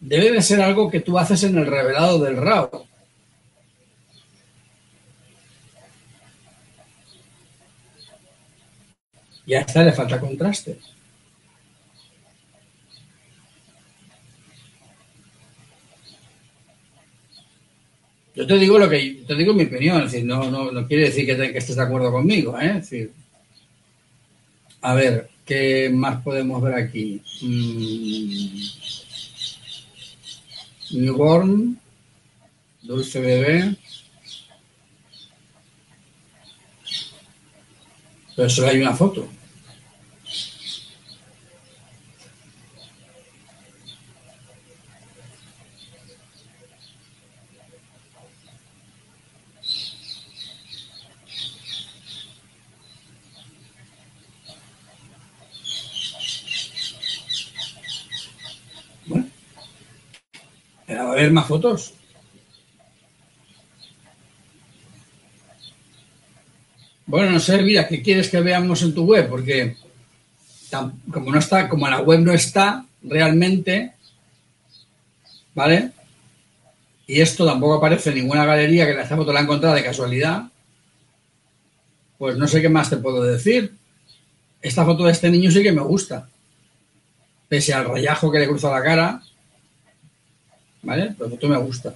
debe de ser algo que tú haces en el revelado del RAW. Y a esta le falta contraste. Yo te digo lo que te digo mi opinión, es decir, no, no, quiere decir que, estés de acuerdo conmigo, ¿eh? a ver, ¿qué más podemos ver aquí? Mm. Newborn, Dulce Bebé. Pero solo hay una foto. Ver más fotos. Bueno, no sé, mira, ¿qué quieres que veamos en tu web? Porque como no está, como la web no está realmente, ¿vale? Y esto tampoco aparece en ninguna galería que la esta foto la ha encontrado de casualidad. Pues no sé qué más te puedo decir. Esta foto de este niño sí que me gusta. Pese al rayajo que le cruza la cara, ¿Vale? Pero esto me gusta.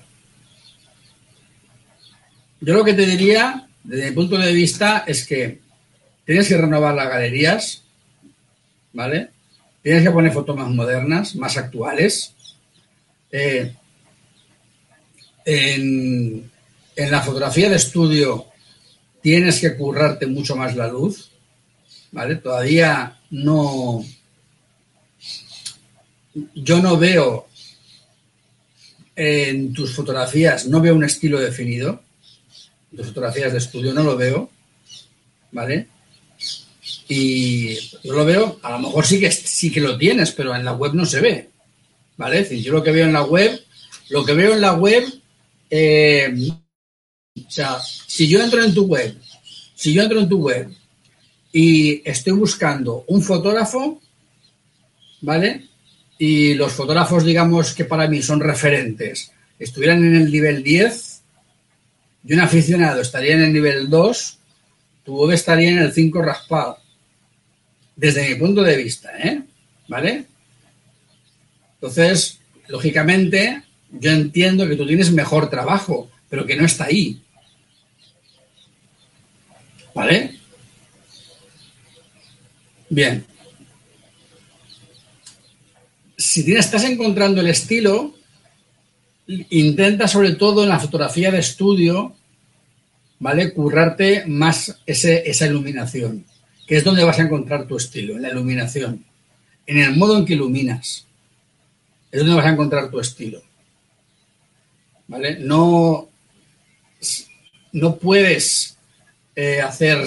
Yo lo que te diría, desde mi punto de vista, es que tienes que renovar las galerías, ¿vale? Tienes que poner fotos más modernas, más actuales. Eh, en, en la fotografía de estudio tienes que currarte mucho más la luz, ¿vale? Todavía no... Yo no veo en tus fotografías no veo un estilo definido. En tus fotografías de estudio no lo veo. ¿Vale? Y yo lo veo, a lo mejor sí que, sí que lo tienes, pero en la web no se ve. ¿Vale? Es decir, yo lo que veo en la web, lo que veo en la web, eh, o sea, si yo entro en tu web, si yo entro en tu web y estoy buscando un fotógrafo, ¿vale? Y los fotógrafos, digamos, que para mí son referentes, estuvieran en el nivel 10, y un aficionado estaría en el nivel 2, tu web estaría en el 5 raspado. Desde mi punto de vista, ¿eh? ¿Vale? Entonces, lógicamente, yo entiendo que tú tienes mejor trabajo, pero que no está ahí. ¿Vale? Bien si tienes, estás encontrando el estilo, intenta sobre todo en la fotografía de estudio, ¿vale? Currarte más esa iluminación, que es donde vas a encontrar tu estilo, en la iluminación, en el modo en que iluminas. Es donde vas a encontrar tu estilo. ¿Vale? No, no puedes eh, hacer...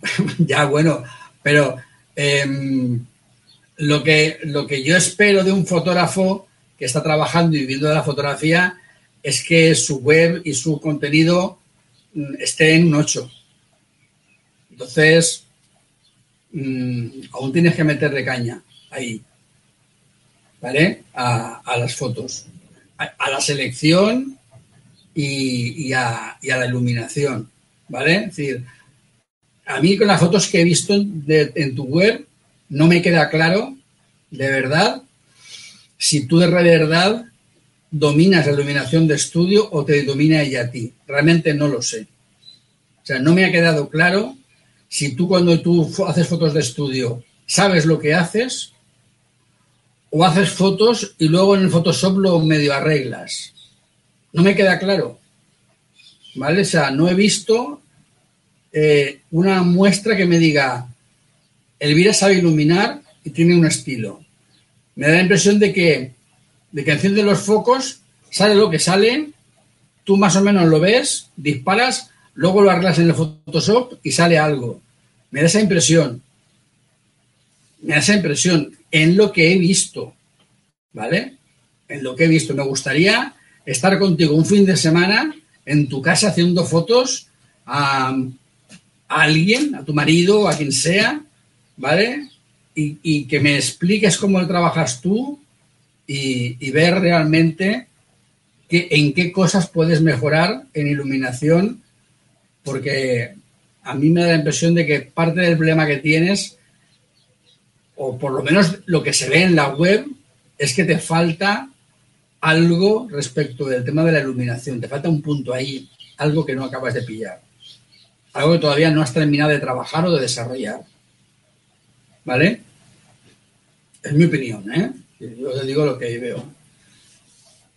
ya, bueno, pero Em, lo, que, lo que yo espero de un fotógrafo que está trabajando y viviendo de la fotografía es que su web y su contenido mm, esté en un 8. Entonces, mm, aún tienes que meterle caña ahí, ¿vale? A, las fotos, a, la selección y, a, y, a, la iluminación, ¿vale? Es decir, a mí con las fotos que he visto en tu web no me queda claro, de verdad, si tú de verdad dominas la iluminación de estudio o te domina ella a ti. Realmente no lo sé. O sea, no me ha quedado claro si tú cuando tú haces fotos de estudio sabes lo que haces o haces fotos y luego en el Photoshop lo medio arreglas. No me queda claro. ¿Vale? O sea, no he visto eh, una muestra que me diga, Elvira sabe iluminar y tiene un estilo. Me da la impresión de que, de que enciende los focos, sale lo que sale, tú más o menos lo ves, disparas, luego lo arreglas en el Photoshop y sale algo. Me da esa impresión. Me da esa impresión en lo que he visto. ¿Vale? En lo que he visto. Me gustaría estar contigo un fin de semana en tu casa haciendo fotos a, alguien, a tu marido, a quien sea, ¿vale? Y, que me expliques cómo trabajas tú y, ver realmente en qué cosas puedes mejorar en iluminación, porque a mí me da la impresión de que parte del problema que tienes, o por lo menos lo que se ve en la web, es que te falta algo respecto del tema de la iluminación, te falta un punto ahí, algo que no acabas de pillar, algo que todavía no has terminado de trabajar o de desarrollar. ¿Vale? Es mi opinión, ¿eh? Yo te digo lo que veo.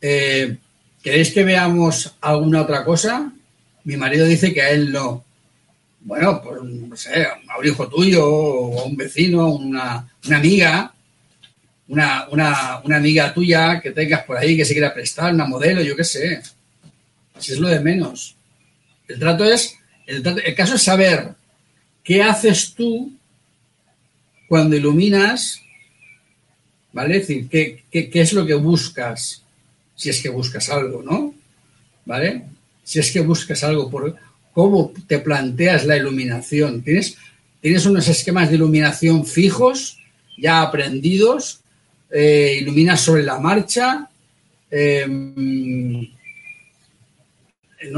Eh, ¿Queréis que veamos alguna otra cosa? Mi marido dice que a él no. Bueno, pues no sé, a un hijo tuyo o a un vecino, una, una amiga, una, una, amiga tuya que tengas por ahí que se quiera prestar, una modelo, yo qué sé. Si es lo de menos. El trato es, el, caso es saber qué haces tú cuando iluminas, ¿vale? Es decir, qué, qué, qué es lo que buscas, si es que buscas algo, ¿no? ¿Vale? Si es que buscas algo, por cómo te planteas la iluminación. ¿Tienes, tienes unos esquemas de iluminación fijos, ya aprendidos, eh, iluminas sobre la marcha. Eh, no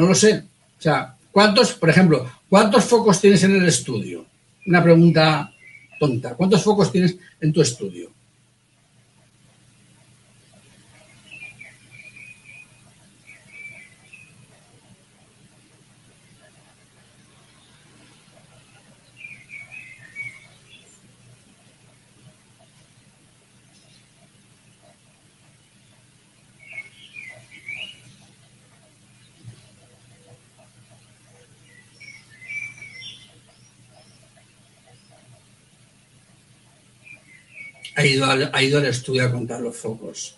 lo sé. O sea, ¿cuántos, por ejemplo, cuántos focos tienes en el estudio? Una pregunta tonta. ¿Cuántos focos tienes en tu estudio? Ha ido, al, estudio a contar los focos.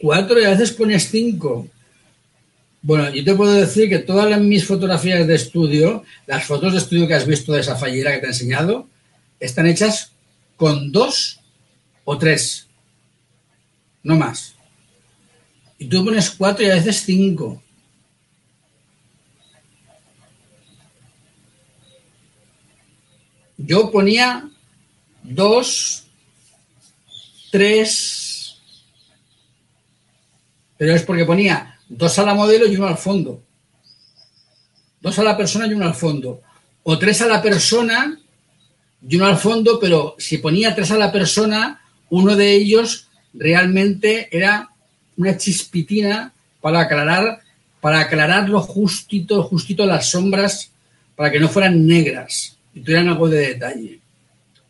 Cuatro y a veces pones cinco. Bueno, yo te puedo decir que todas las, mis fotografías de estudio, las fotos de estudio que has visto de esa fallera que te he enseñado, están hechas con dos o tres. No más. Y tú pones cuatro y a veces cinco. Yo ponía dos, tres, pero es porque ponía dos a la modelo y uno al fondo. Dos a la persona y uno al fondo. O tres a la persona y uno al fondo, pero si ponía tres a la persona, uno de ellos realmente era una chispitina para aclarar, para aclarar lo justito, justito las sombras, para que no fueran negras y tuvieran algo de detalle.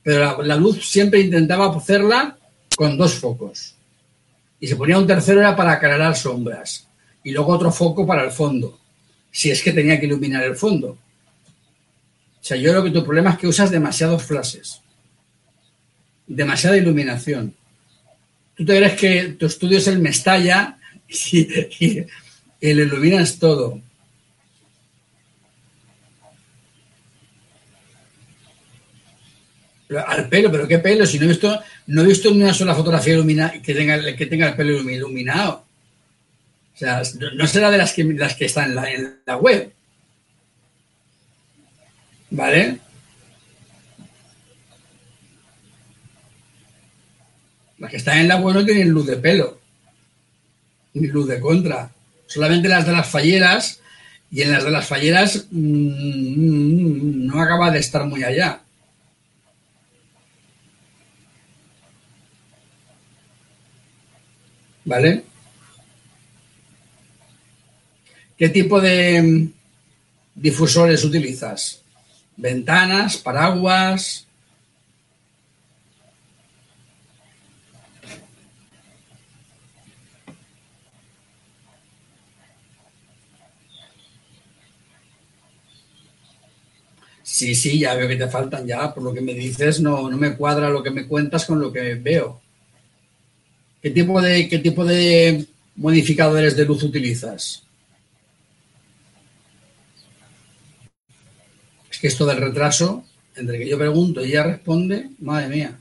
Pero la, luz siempre intentaba hacerla con dos focos. Y se ponía un tercero era para aclarar sombras. Y luego otro foco para el fondo. Si es que tenía que iluminar el fondo. O sea, yo creo que tu problema es que usas demasiados flashes. Demasiada iluminación. Tú te crees que tu estudio es el Mestalla y, y, y lo iluminas todo. Al pelo, pero ¿qué pelo? Si no he visto, no he visto ni una sola fotografía que tenga, que tenga el pelo iluminado. O sea, no será de las que, las que están en la, web. ¿Vale? Las que están en la web no tienen luz de pelo, ni luz de contra. Solamente las de las falleras, y en las de las falleras mm, no acaba de estar muy allá. ¿Vale? ¿Qué tipo de mm, difusores utilizas? ¿Ventanas, paraguas? Sí, sí, ya veo que te faltan ya. Por lo que me dices, no, no me cuadra lo que me cuentas con lo que veo. ¿Qué tipo de, qué tipo de modificadores de luz utilizas? Es que esto del retraso, entre que yo pregunto y ella responde, madre mía.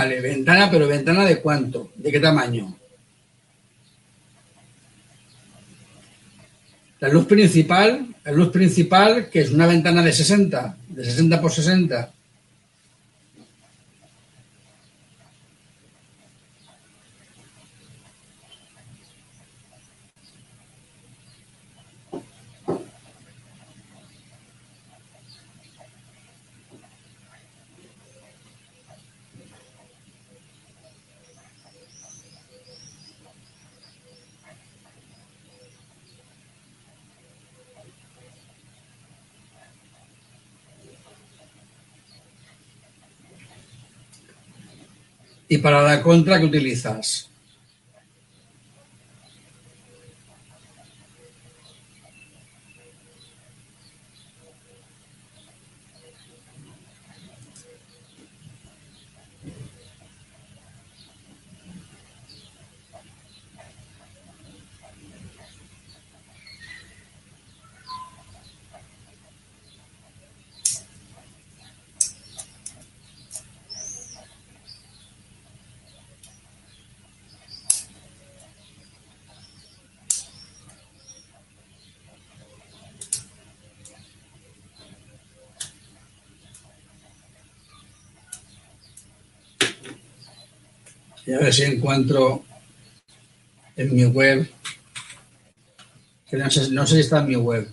Vale, ventana, pero ventana de cuánto, de qué tamaño. La luz principal, la luz principal, que es una ventana de 60, de 60 por 60. Y para la contra, ¿qué utilizas? Y a ver si encuentro en mi web. Que no sé, no sé si está en mi web.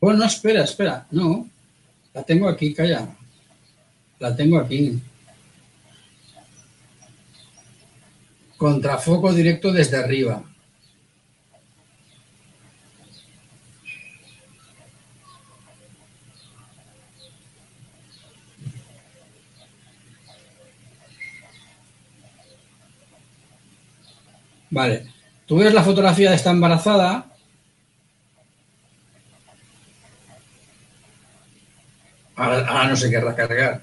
Bueno, no, espera, espera. No. La tengo aquí, calla. La tengo aquí. Contrafoco directo desde arriba. Vale. Tú ves la fotografía de esta embarazada. Ahora, no se querrá cargar.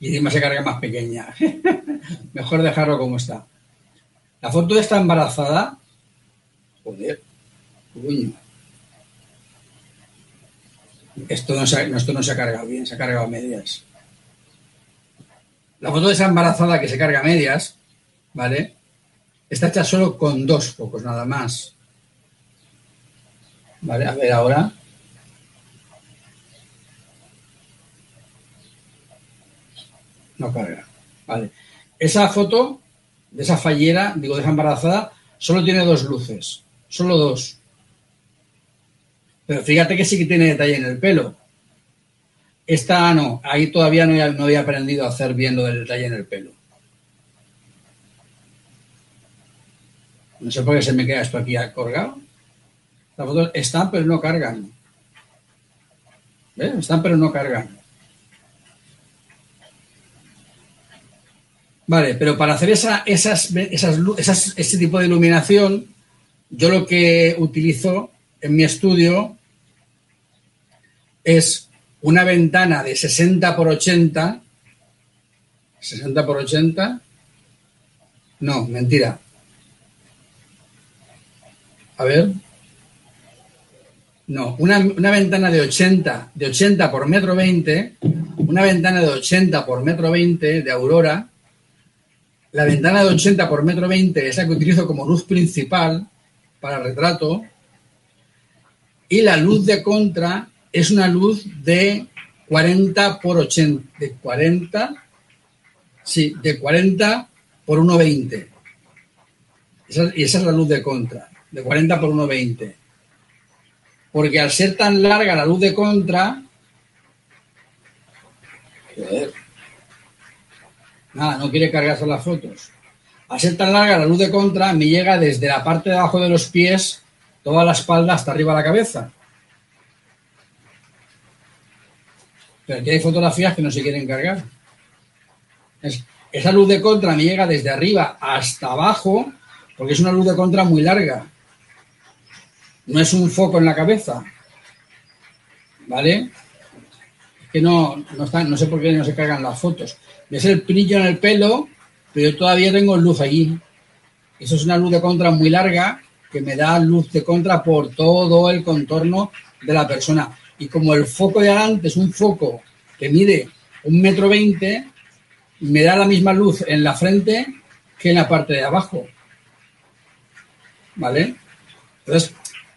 Y encima se carga más pequeña. Mejor dejarlo como está. La foto de esta embarazada. Joder. Esto no, se, esto no se ha cargado bien, se ha cargado a medias. La foto de esa embarazada que se carga a medias, ¿vale? Está hecha solo con dos focos, nada más. Vale, a ver ahora. No carga. Vale. Esa foto de esa fallera, digo, de esa embarazada, solo tiene dos luces. Solo dos. Pero fíjate que sí que tiene detalle en el pelo. Esta no, ahí todavía no, no había aprendido a hacer bien lo del detalle en el pelo. No sé por qué se me queda esto aquí colgado. Las fotos están pero no cargan. ¿Ves? Están pero no cargan. Vale, pero para hacer esa, esas, esas, ese tipo de iluminación, yo lo que utilizo en mi estudio es una ventana de 60 por 80. 60 por 80. No, mentira. A ver. No, una, ventana de 80, de 80 por metro 20, una ventana de 80 por metro 20 de Aurora. La ventana de 80 por metro 20 es la que utilizo como luz principal para retrato y la luz de contra es una luz de 40 por 80, de 40, sí, de 40 por 1,20. y esa es la luz de contra, de 40 por 1,20. Porque al ser tan larga la luz de contra, nada, no quiere cargarse las fotos. Al ser tan larga la luz de contra, me llega desde la parte de abajo de los pies, toda la espalda hasta arriba de la cabeza. Pero aquí hay fotografías que no se quieren cargar. esa luz de contra me llega desde arriba hasta abajo, porque es una luz de contra muy larga. No es un foco en la cabeza. ¿Vale? Que no, no, no sé por qué no se cargan las fotos. Es el brillo en el pelo pero yo todavía tengo luz allí. Eso es una luz de contra muy larga que me da luz de contra por todo el contorno de la persona. Y como el foco de adelante es un foco que mide un metro veinte, me da la misma luz en la frente que en la parte de abajo. ¿Vale? Entonces,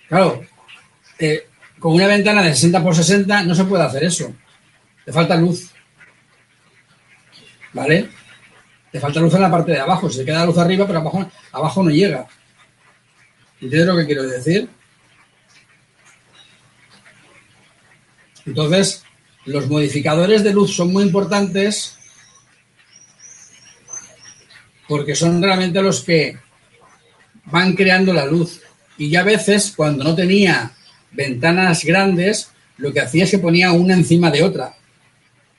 claro, eh, con una ventana de 60 por 60 no se puede hacer eso. Te falta luz. ¿Vale? Te falta luz en la parte de abajo. Se queda luz arriba, pero abajo, abajo no llega. ¿Entiendes lo que quiero decir? Entonces, los modificadores de luz son muy importantes porque son realmente los que van creando la luz. Y ya a veces, cuando no tenía ventanas grandes, lo que hacía es que ponía una encima de otra,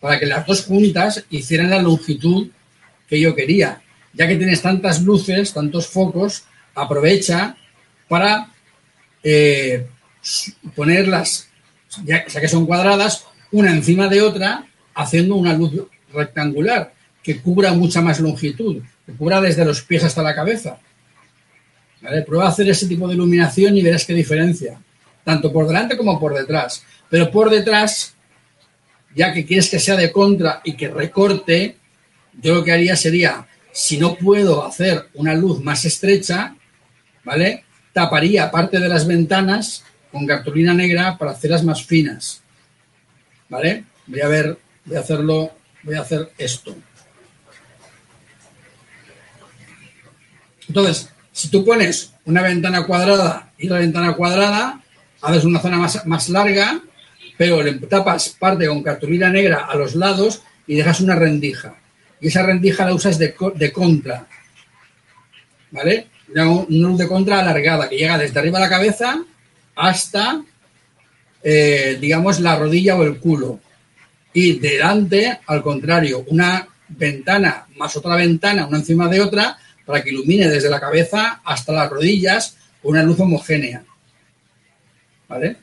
para que las dos juntas hicieran la longitud que yo quería. Ya que tienes tantas luces, tantos focos, aprovecha para eh, ponerlas, ya, que son cuadradas, una encima de otra, haciendo una luz rectangular que cubra mucha más longitud, que cubra desde los pies hasta la cabeza. Prueba a hacer ese tipo de iluminación y verás qué diferencia, tanto por delante como por detrás. Pero por detrás, ya que quieres que sea de contra y que recorte, yo lo que haría sería, si no puedo hacer una luz más estrecha, ¿vale? Taparía parte de las ventanas con cartulina negra para hacerlas más finas. ¿Vale? Voy a ver, voy a hacerlo, voy a hacer esto. Entonces, si tú pones una ventana cuadrada y la ventana cuadrada, haces una zona más, más larga, pero le tapas parte con cartulina negra a los lados y dejas una rendija y esa rendija la usas de, de contra. ¿Vale? Una luz de contra alargada que llega desde arriba de la cabeza hasta, eh, digamos, la rodilla o el culo. Y delante, al contrario, una ventana más otra ventana, una encima de otra, para que ilumine desde la cabeza hasta las rodillas una luz homogénea. ¿Vale?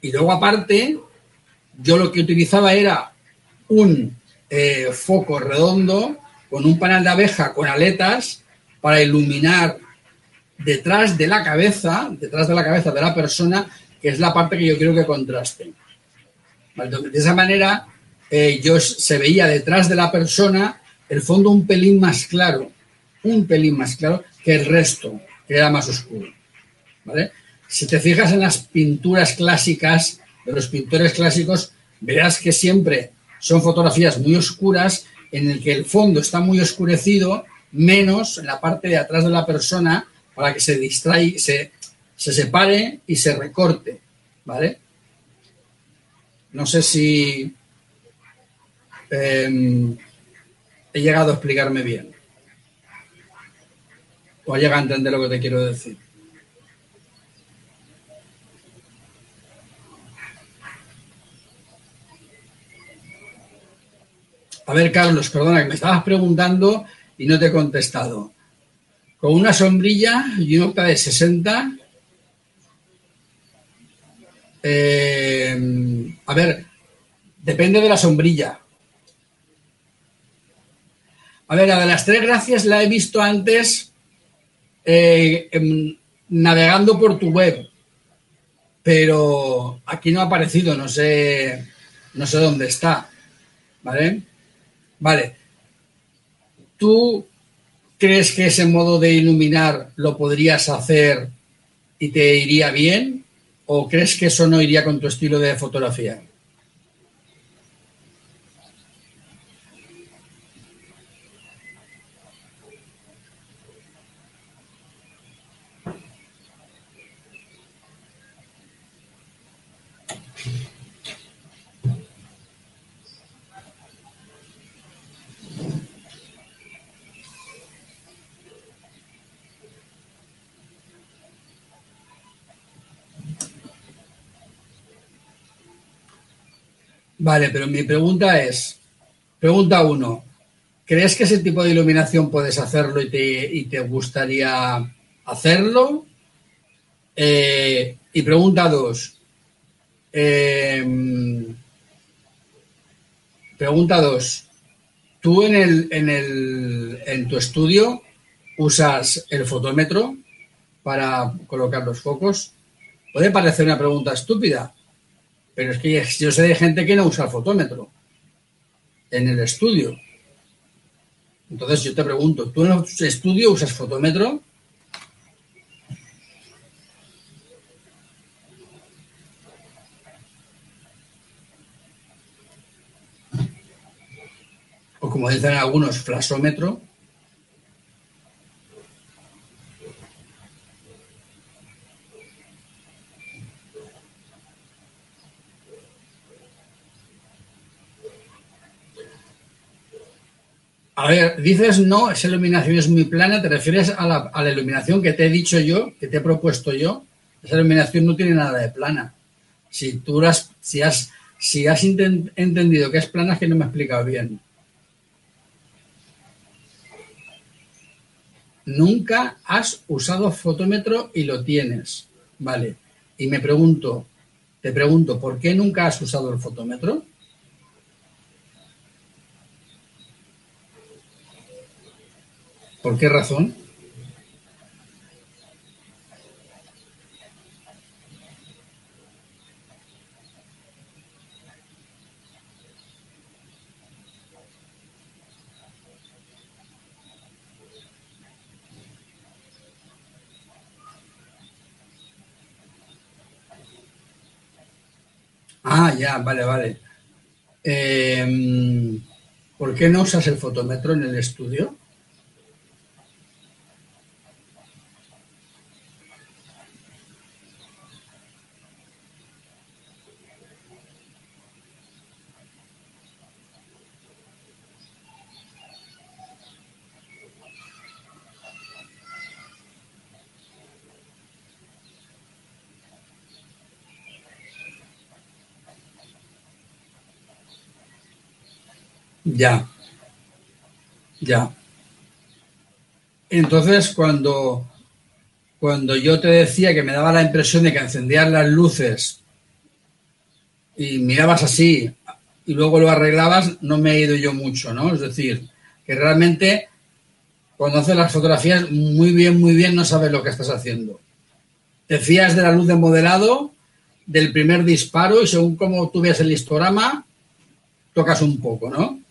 Y luego aparte, yo lo que utilizaba era un eh, foco redondo con un panel de abeja con aletas para iluminar detrás de la cabeza, detrás de la cabeza de la persona, que es la parte que yo quiero que contraste. De esa manera, eh, yo se veía detrás de la persona el fondo un pelín más claro, un pelín más claro que el resto, que era más oscuro. Si te fijas en las pinturas clásicas de los pintores clásicos, verás que siempre son fotografías muy oscuras en el que el fondo está muy oscurecido, menos en la parte de atrás de la persona para que se distraiga, se, se separe y se recorte, ¿vale? No sé si em, he llegado a explicarme bien o ha llegado a entender lo que te quiero decir. A ver, Carlos, perdona, que me estabas preguntando y no te he contestado. Con una sombrilla y un octa de 60. Eh, a ver, depende de la sombrilla. A ver, la de las tres gracias la he visto antes eh, navegando por tu web, pero aquí no ha aparecido, no sé, no sé dónde está, ¿vale? Vale. ¿Tú crees que ese modo de iluminar lo podrías hacer y te iría bien? ¿O crees que eso no iría con tu estilo de fotografía? Vale, pero mi pregunta es, pregunta uno, ¿crees que ese tipo de iluminación puedes hacerlo y te, gustaría hacerlo? Eh, y pregunta dos, em, pregunta dos, ¿tú en, el, en, el, en tu estudio usas el fotómetro para colocar los focos? Puede parecer una pregunta estúpida, pero es que yo sé de gente que no usa el fotómetro en el estudio. Entonces yo te pregunto, ¿tú en el estudio usas fotómetro? O como dicen algunos, flasómetro. A ver, dices no, esa iluminación es muy plana, ¿te refieres a la, iluminación que te he dicho yo, que te he propuesto yo? Esa iluminación no tiene nada de plana. Si tú has, si has, si has entendido que es plana, es que no me he explicado bien. Nunca has usado fotómetro y lo tienes. Vale. Y me pregunto, te pregunto, ¿por qué nunca has usado el fotómetro? ¿Por qué razón? Ah, ya, vale, vale. Em, ¿Por qué no usas el fotómetro en el estudio? Ya, ya. Entonces, cuando, cuando yo te decía que me daba la impresión de que encendías las luces y mirabas así y luego lo arreglabas, no me he ido yo mucho, ¿no? Es decir, que realmente cuando haces las fotografías muy bien, muy bien, no sabes lo que estás haciendo. Te fías de la luz de modelado, del primer disparo y según cómo tú ves el histograma, tocas un poco, ¿no?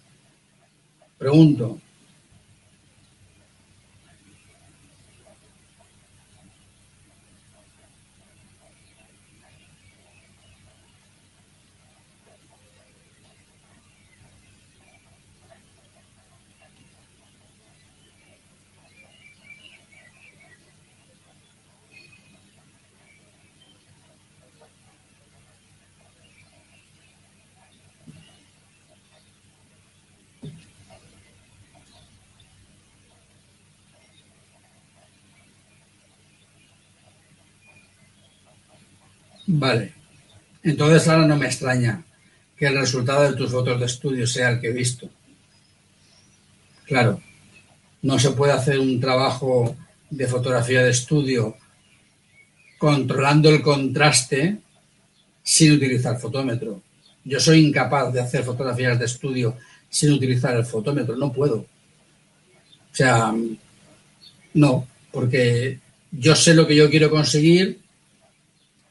Pregunto. Vale. Entonces ahora no me extraña que el resultado de tus fotos de estudio sea el que he visto. Claro, no se puede hacer un trabajo de fotografía de estudio controlando el contraste sin utilizar fotómetro. Yo soy incapaz de hacer fotografías de estudio sin utilizar el fotómetro, no puedo. O sea, no, porque yo sé lo que yo quiero conseguir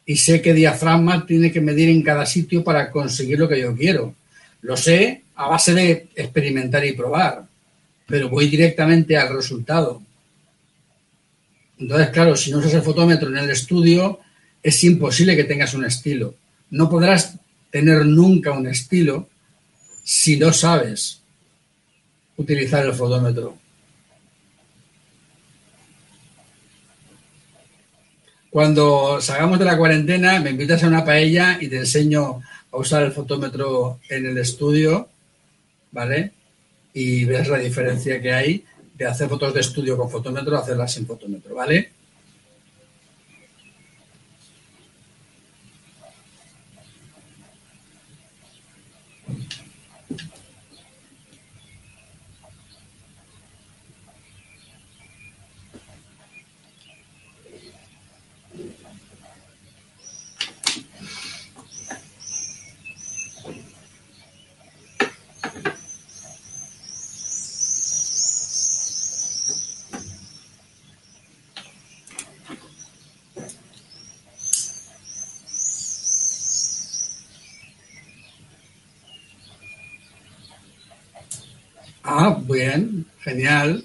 y sé qué diafragma tiene que medir en cada sitio para conseguir lo que yo quiero. Lo sé a base de experimentar y probar, pero voy directamente al resultado. Entonces, claro, si no usas el fotómetro en el estudio, es imposible que tengas un estilo. No podrás tener nunca un estilo si no sabes utilizar el fotómetro. Cuando salgamos de la cuarentena, me invitas a una paella y te enseño a usar el fotómetro en el estudio, ¿vale? Y ves la diferencia que hay de hacer fotos de estudio con fotómetro a hacerlas sin fotómetro, ¿vale? Ah, bien, genial.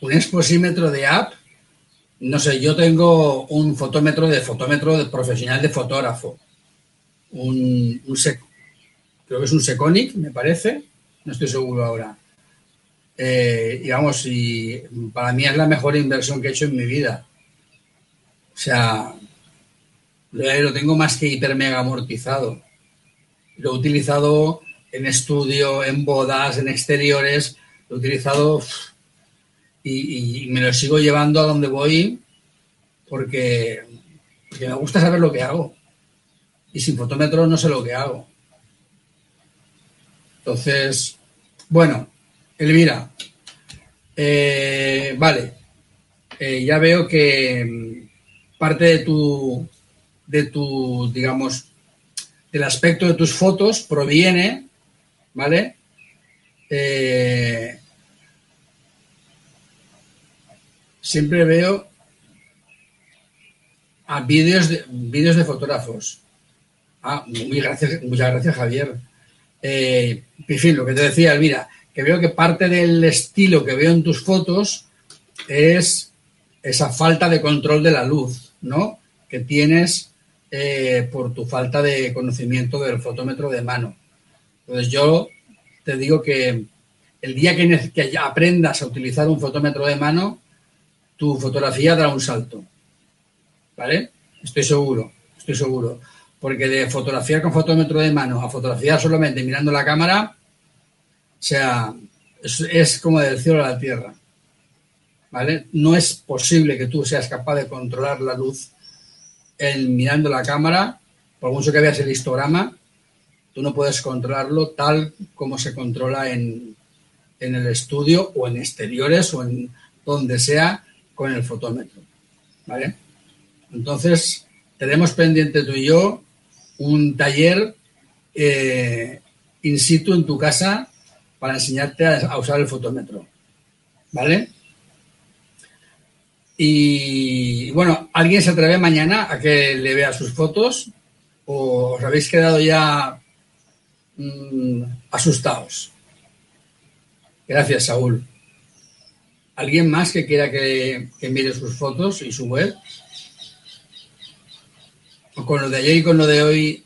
Un exposímetro de app. No sé, yo tengo un fotómetro de fotómetro profesional de fotógrafo. Un, un creo que es un Seconic, me parece. No estoy seguro ahora eh, digamos, y para mí es la mejor inversión que he hecho en mi vida. O sea, lo tengo más que hiper mega amortizado. Lo he utilizado en estudio, en bodas, en exteriores, lo he utilizado y, me lo sigo llevando a donde voy porque, porque me gusta saber lo que hago. Y sin fotómetro no sé lo que hago. Entonces, bueno, Elvira, eh, vale, eh, ya veo que parte de tu, de tu, digamos, del aspecto de tus fotos proviene, ¿vale? Eh, siempre veo a vídeos de, vídeos de fotógrafos. Ah, muy gracias, muchas gracias, Javier. en fin, lo que te decía, Elvira, que veo que parte del estilo que veo en tus fotos es esa falta de control de la luz, ¿no? Que tienes eh, por tu falta de conocimiento del fotómetro de mano. Entonces yo te digo que el día que, que aprendas a utilizar un fotómetro de mano, tu fotografía dará un salto. ¿Vale? Estoy seguro, estoy seguro. Porque de fotografiar con fotómetro de mano a fotografiar solamente mirando la cámara, o sea, es, como del cielo a la tierra. ¿Vale? No es posible que tú seas capaz de controlar la luz en, mirando la cámara, por mucho que veas el histograma, tú no puedes controlarlo tal como se controla en, en el estudio o en exteriores o en donde sea con el fotómetro. ¿Vale? Entonces, tenemos pendiente tú y yo un taller eh, in situ en tu casa para enseñarte a, usar el fotómetro. ¿Vale? Y bueno, ¿alguien se atreve mañana a que le vea sus fotos? ¿O os habéis quedado ya mm, asustados? Gracias, Saúl. ¿Alguien más que quiera que, que, mire sus fotos y su web? O con lo de ayer y con lo de hoy,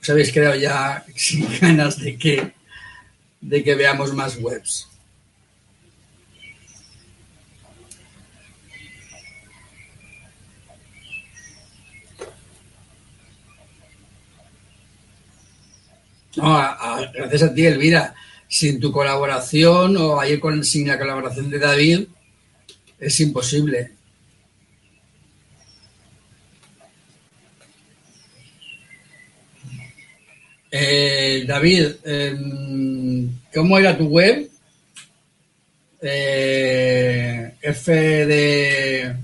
os habéis quedado ya sin ganas de que de que veamos más webs. No, gracias a ti, Elvira. Sin tu colaboración o ayer con, sin la colaboración de David, es imposible. Eh, David, em, ¿cómo era tu web? Eh, F de...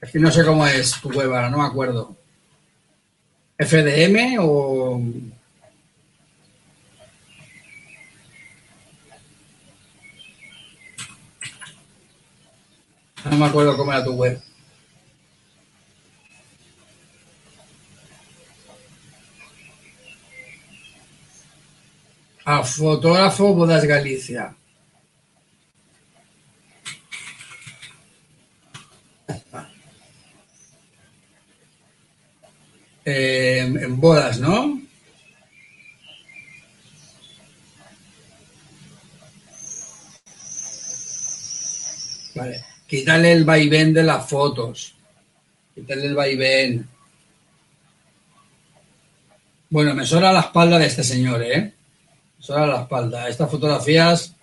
Es que no sé cómo es tu web ahora, no me acuerdo. ¿FDM o...? No me acuerdo cómo era tu web. a fotógrafo Bodas Galicia. Eh, en bodas, ¿no? Vale. Quítale el vaivén de las fotos. Quítale el vaivén. Bueno, me sobra la espalda de este señor, ¿eh? Me la espalda. Estas fotografías,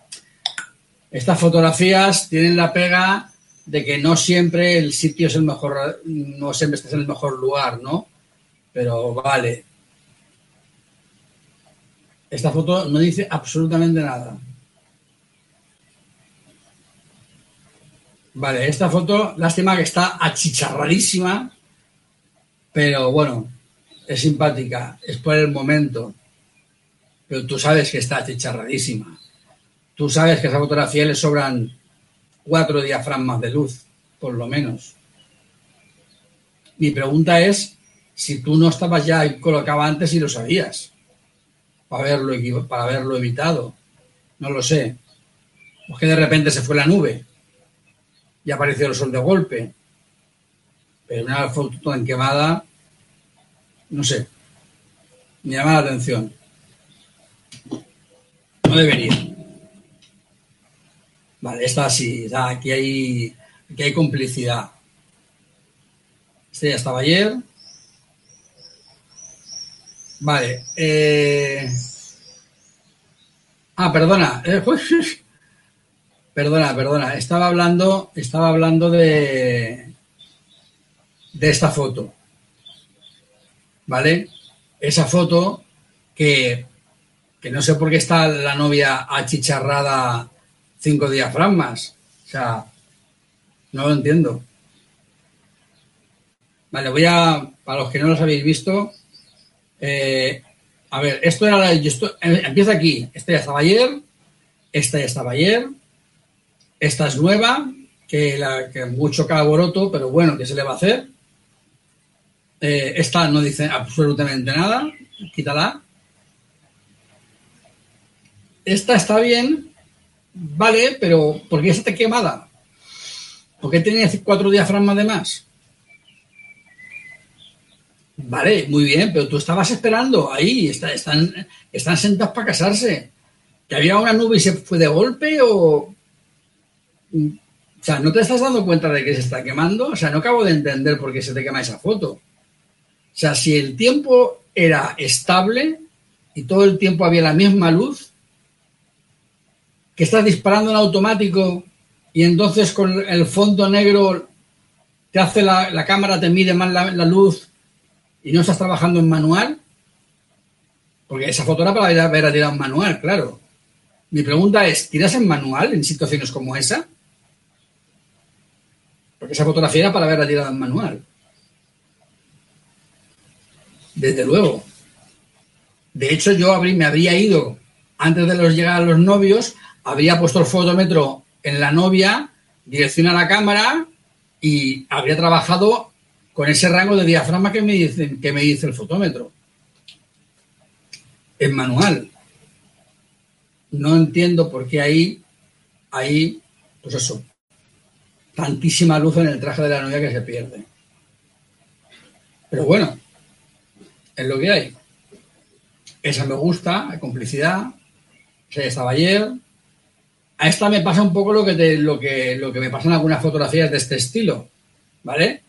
estas fotografías tienen la pega de que no siempre el sitio es el mejor, no siempre estás el mejor lugar, ¿no? Pero vale. Esta foto no dice absolutamente nada. Vale, esta foto, lástima que está achicharradísima, pero bueno, es simpática, es por el momento. Pero tú sabes que está achicharradísima. Tú sabes que a esa fotografía le sobran cuatro diafragmas de luz, por lo menos. Mi pregunta es si tú no estabas ya colocado antes y lo sabías, para haberlo, para haberlo evitado. No lo sé. O que de repente se fue la nube y apareció el sol de golpe. Pero una foto tan quemada, no sé, me llama la atención. No debería. Vale, esta sí, aquí hay, aquí hay complicidad. Este ya estaba ayer. Vale. Eh... Ah, perdona. Eh, Perdona, perdona. Estaba hablando, estaba hablando de, de esta foto. ¿Vale? Esa foto que, que no sé por qué está la novia achicharrada cinco diafragmas. O sea, no lo entiendo. Vale, voy a, para los que no los habéis visto, eh, a ver, esto era, esto, empieza aquí, esta ya estaba ayer, esta ya estaba ayer, esta es nueva, que, la, que mucho calaboroto, pero bueno, ¿qué se le va a hacer? Eh, esta no dice absolutamente nada, quítala. Esta está bien, vale, pero ¿por qué está quemada? ¿Por qué tenía cuatro diafragmas de más? Vale, muy bien, pero tú estabas esperando ahí, están, están sentados para casarse. ¿Que había una nube y se fue de golpe o o sea, ¿no te estás dando cuenta de que se está quemando? O sea, no acabo de entender por qué se te quema esa foto. O sea, si el tiempo era estable y todo el tiempo había la misma luz, que estás disparando en automático y entonces con el fondo negro te hace la, cámara, te mide más la, la, luz y no estás trabajando en manual, porque esa foto era para haber tirado en manual, claro. Mi pregunta es, ¿tiras en manual en situaciones como esa? Porque esa fotografía era para haberla tirado en manual. Desde luego. De hecho, yo me habría ido, antes de los llegar a los novios, habría puesto el fotómetro en la novia, dirección a la cámara y habría trabajado con ese rango de diafragma que me dice, que me dice el fotómetro. En manual. No entiendo por qué ahí, ahí, pues eso, tantísima luz en el traje de la novia que se pierde. Pero bueno, es lo que hay. Esa me gusta, hay complicidad. ya estaba ayer. A esta me pasa un poco lo que, lo, que, lo que me pasa en algunas fotografías de este estilo, ¿vale?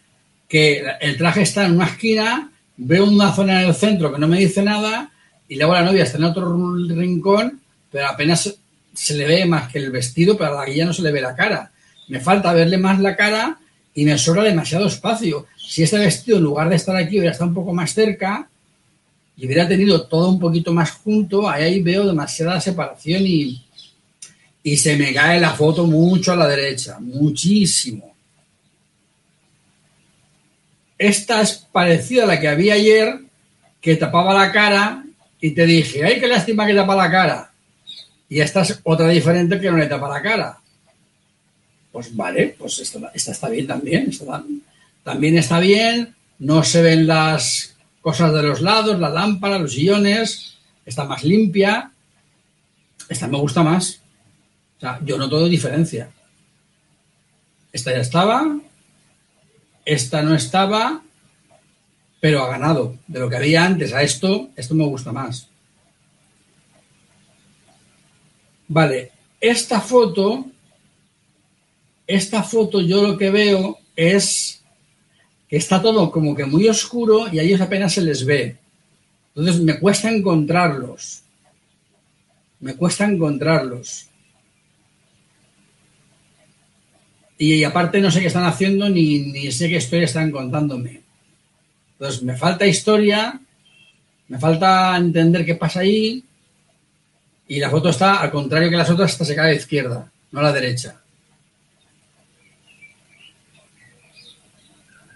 Que el traje está en una esquina, veo una zona en el centro que no me dice nada y luego la novia está en otro rincón, pero apenas se le ve más que el vestido, pero a la guía no se le ve la cara me falta verle más la cara y me sobra demasiado espacio. Si este vestido, en lugar de estar aquí, hubiera estado un poco más cerca y hubiera tenido todo un poquito más junto, ahí veo demasiada separación y, y se me cae la foto mucho a la derecha, muchísimo. Esta es parecida a la que había ayer, que tapaba la cara y te dije, ay, qué lástima que tapa la cara. Y esta es otra diferente que no le tapa la cara pues vale, pues esta, está bien también, también está bien, no se ven las cosas de los lados, la lámpara, los sillones, está más limpia esta me gusta más. O sea, yo no todo diferencia. Esta ya estaba, esta no estaba, pero ha ganado. De lo que había antes a esto, esto me gusta más. Vale, esta foto, esta foto yo lo que veo es que está todo como que muy oscuro y a ellos apenas se les ve. Entonces me cuesta encontrarlos. Me cuesta encontrarlos. Y, aparte no sé qué están haciendo ni, ni sé qué historia están contándome. Entonces me falta historia, me falta entender qué pasa ahí y la foto está, al contrario que las otras, está secada a la izquierda, no a la derecha.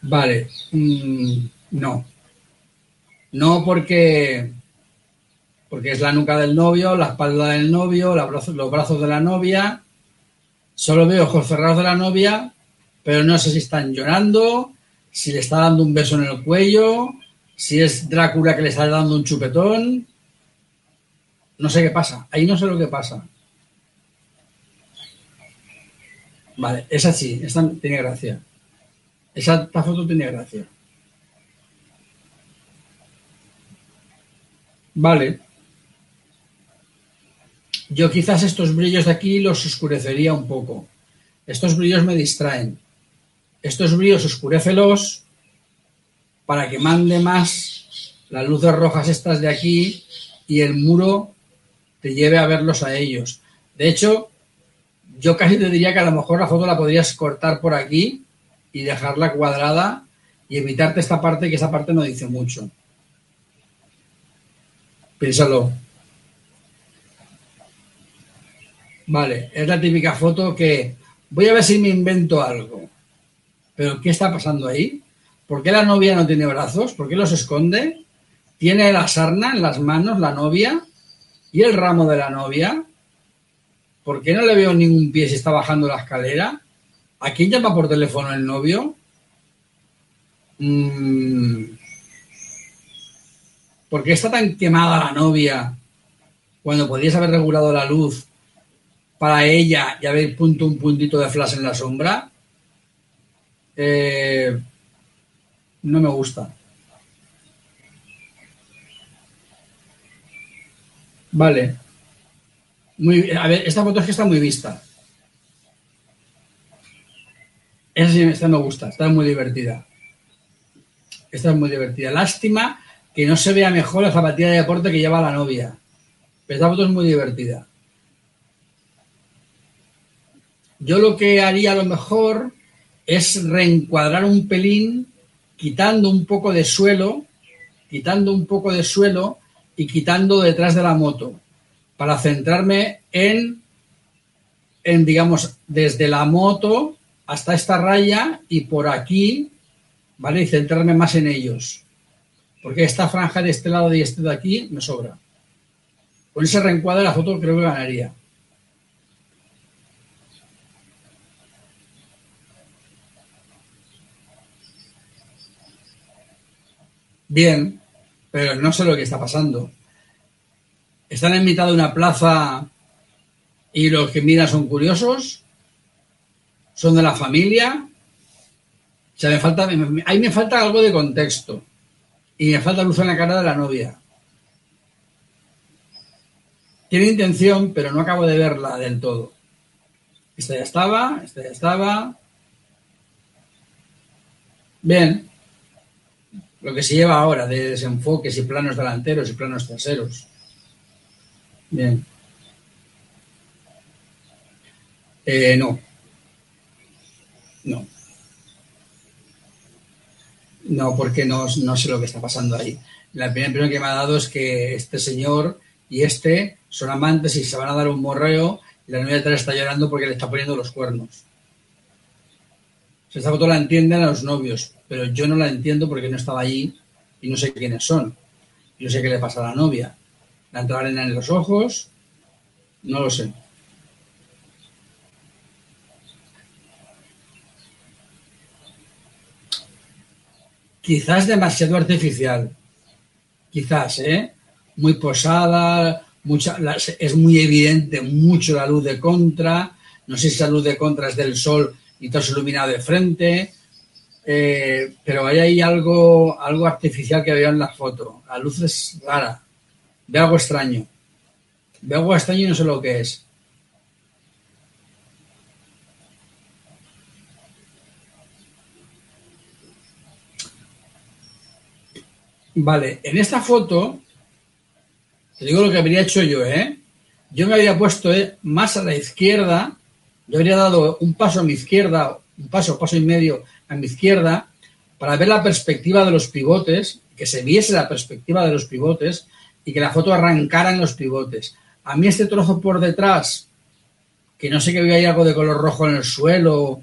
Vale, mm, no. No porque, porque es la nuca del novio, la espalda del novio, los brazos de la novia. Solo veo ojos cerrados de la novia, pero no sé si están llorando, si le está dando un beso en el cuello, si es Drácula que le está dando un chupetón. No sé qué pasa. Ahí no sé lo que pasa. Vale, esa sí, esta tiene gracia. Esa esta foto tiene gracia. Vale. Yo quizás estos brillos de aquí los oscurecería un poco. Estos brillos me distraen. Estos brillos oscurecelos para que mande más las luces rojas estas de aquí y el muro te lleve a verlos a ellos. De hecho, yo casi te diría que a lo mejor la foto la podrías cortar por aquí y dejarla cuadrada y evitarte esta parte, que esa parte no dice mucho. Piénsalo. Vale, es la típica foto que voy a ver si me invento algo. Pero ¿qué está pasando ahí? ¿Por qué la novia no tiene brazos? ¿Por qué los esconde? ¿Tiene la sarna en las manos la novia? ¿Y el ramo de la novia? ¿Por qué no le veo ningún pie si está bajando la escalera? ¿A quién llama por teléfono el novio? Mm. ¿Por qué está tan quemada la novia cuando podrías haber regulado la luz para ella y haber punto un puntito de flash en la sombra? Eh, no me gusta. Vale. Muy, a ver, esta foto es que está muy vista. Esa sí, esta me gusta, está muy divertida. Esta es muy divertida. Lástima que no se vea mejor la zapatilla de deporte que lleva la novia. Pero esta foto es muy divertida. Yo lo que haría a lo mejor es reencuadrar un pelín, quitando un poco de suelo, quitando un poco de suelo y quitando detrás de la moto para centrarme en, en digamos, desde la moto hasta esta raya y por aquí, ¿vale? Y centrarme más en ellos. Porque esta franja de este lado y este de aquí me sobra. Con ese reencuadre la foto creo que ganaría. Bien, pero no sé lo que está pasando. Están en mitad de una plaza y los que miran son curiosos, son de la familia. O sea, me falta, ahí me falta algo de contexto y me falta luz en la cara de la novia. Tiene intención, pero no acabo de verla del todo. Esta ya estaba, esta ya estaba. Bien, lo que se lleva ahora de desenfoques y planos delanteros y planos traseros. Bien. Eh, no. No. No, porque no, no, sé lo que está pasando ahí. La primera impresión que me ha dado es que este señor y este son amantes y se van a dar un morreo y la novia detrás está llorando porque le está poniendo los cuernos. Esta foto la entienden a los novios, pero yo no la entiendo porque no estaba allí y no sé quiénes son. Yo sé qué le pasa a la novia. La entrada en los ojos, no lo sé. Quizás demasiado artificial. Quizás, ¿eh? Muy posada, mucha, es muy evidente mucho la luz de contra, no sé si esa luz de contra es del sol y todo es iluminado de frente, eh, pero hay algo, algo artificial que veo en la foto. La luz es rara, veo algo extraño. Veo algo extraño y no sé lo que es. Vale, en esta foto, te digo lo que habría hecho yo, ¿eh? Yo me había puesto ¿eh? más a la izquierda, yo habría dado un paso a mi izquierda, un paso, paso y medio a mi izquierda, para ver la perspectiva de los pivotes, que se viese la perspectiva de los pivotes y que la foto arrancara en los pivotes. A mí este trozo por detrás, que no sé que había algo de color rojo en el suelo,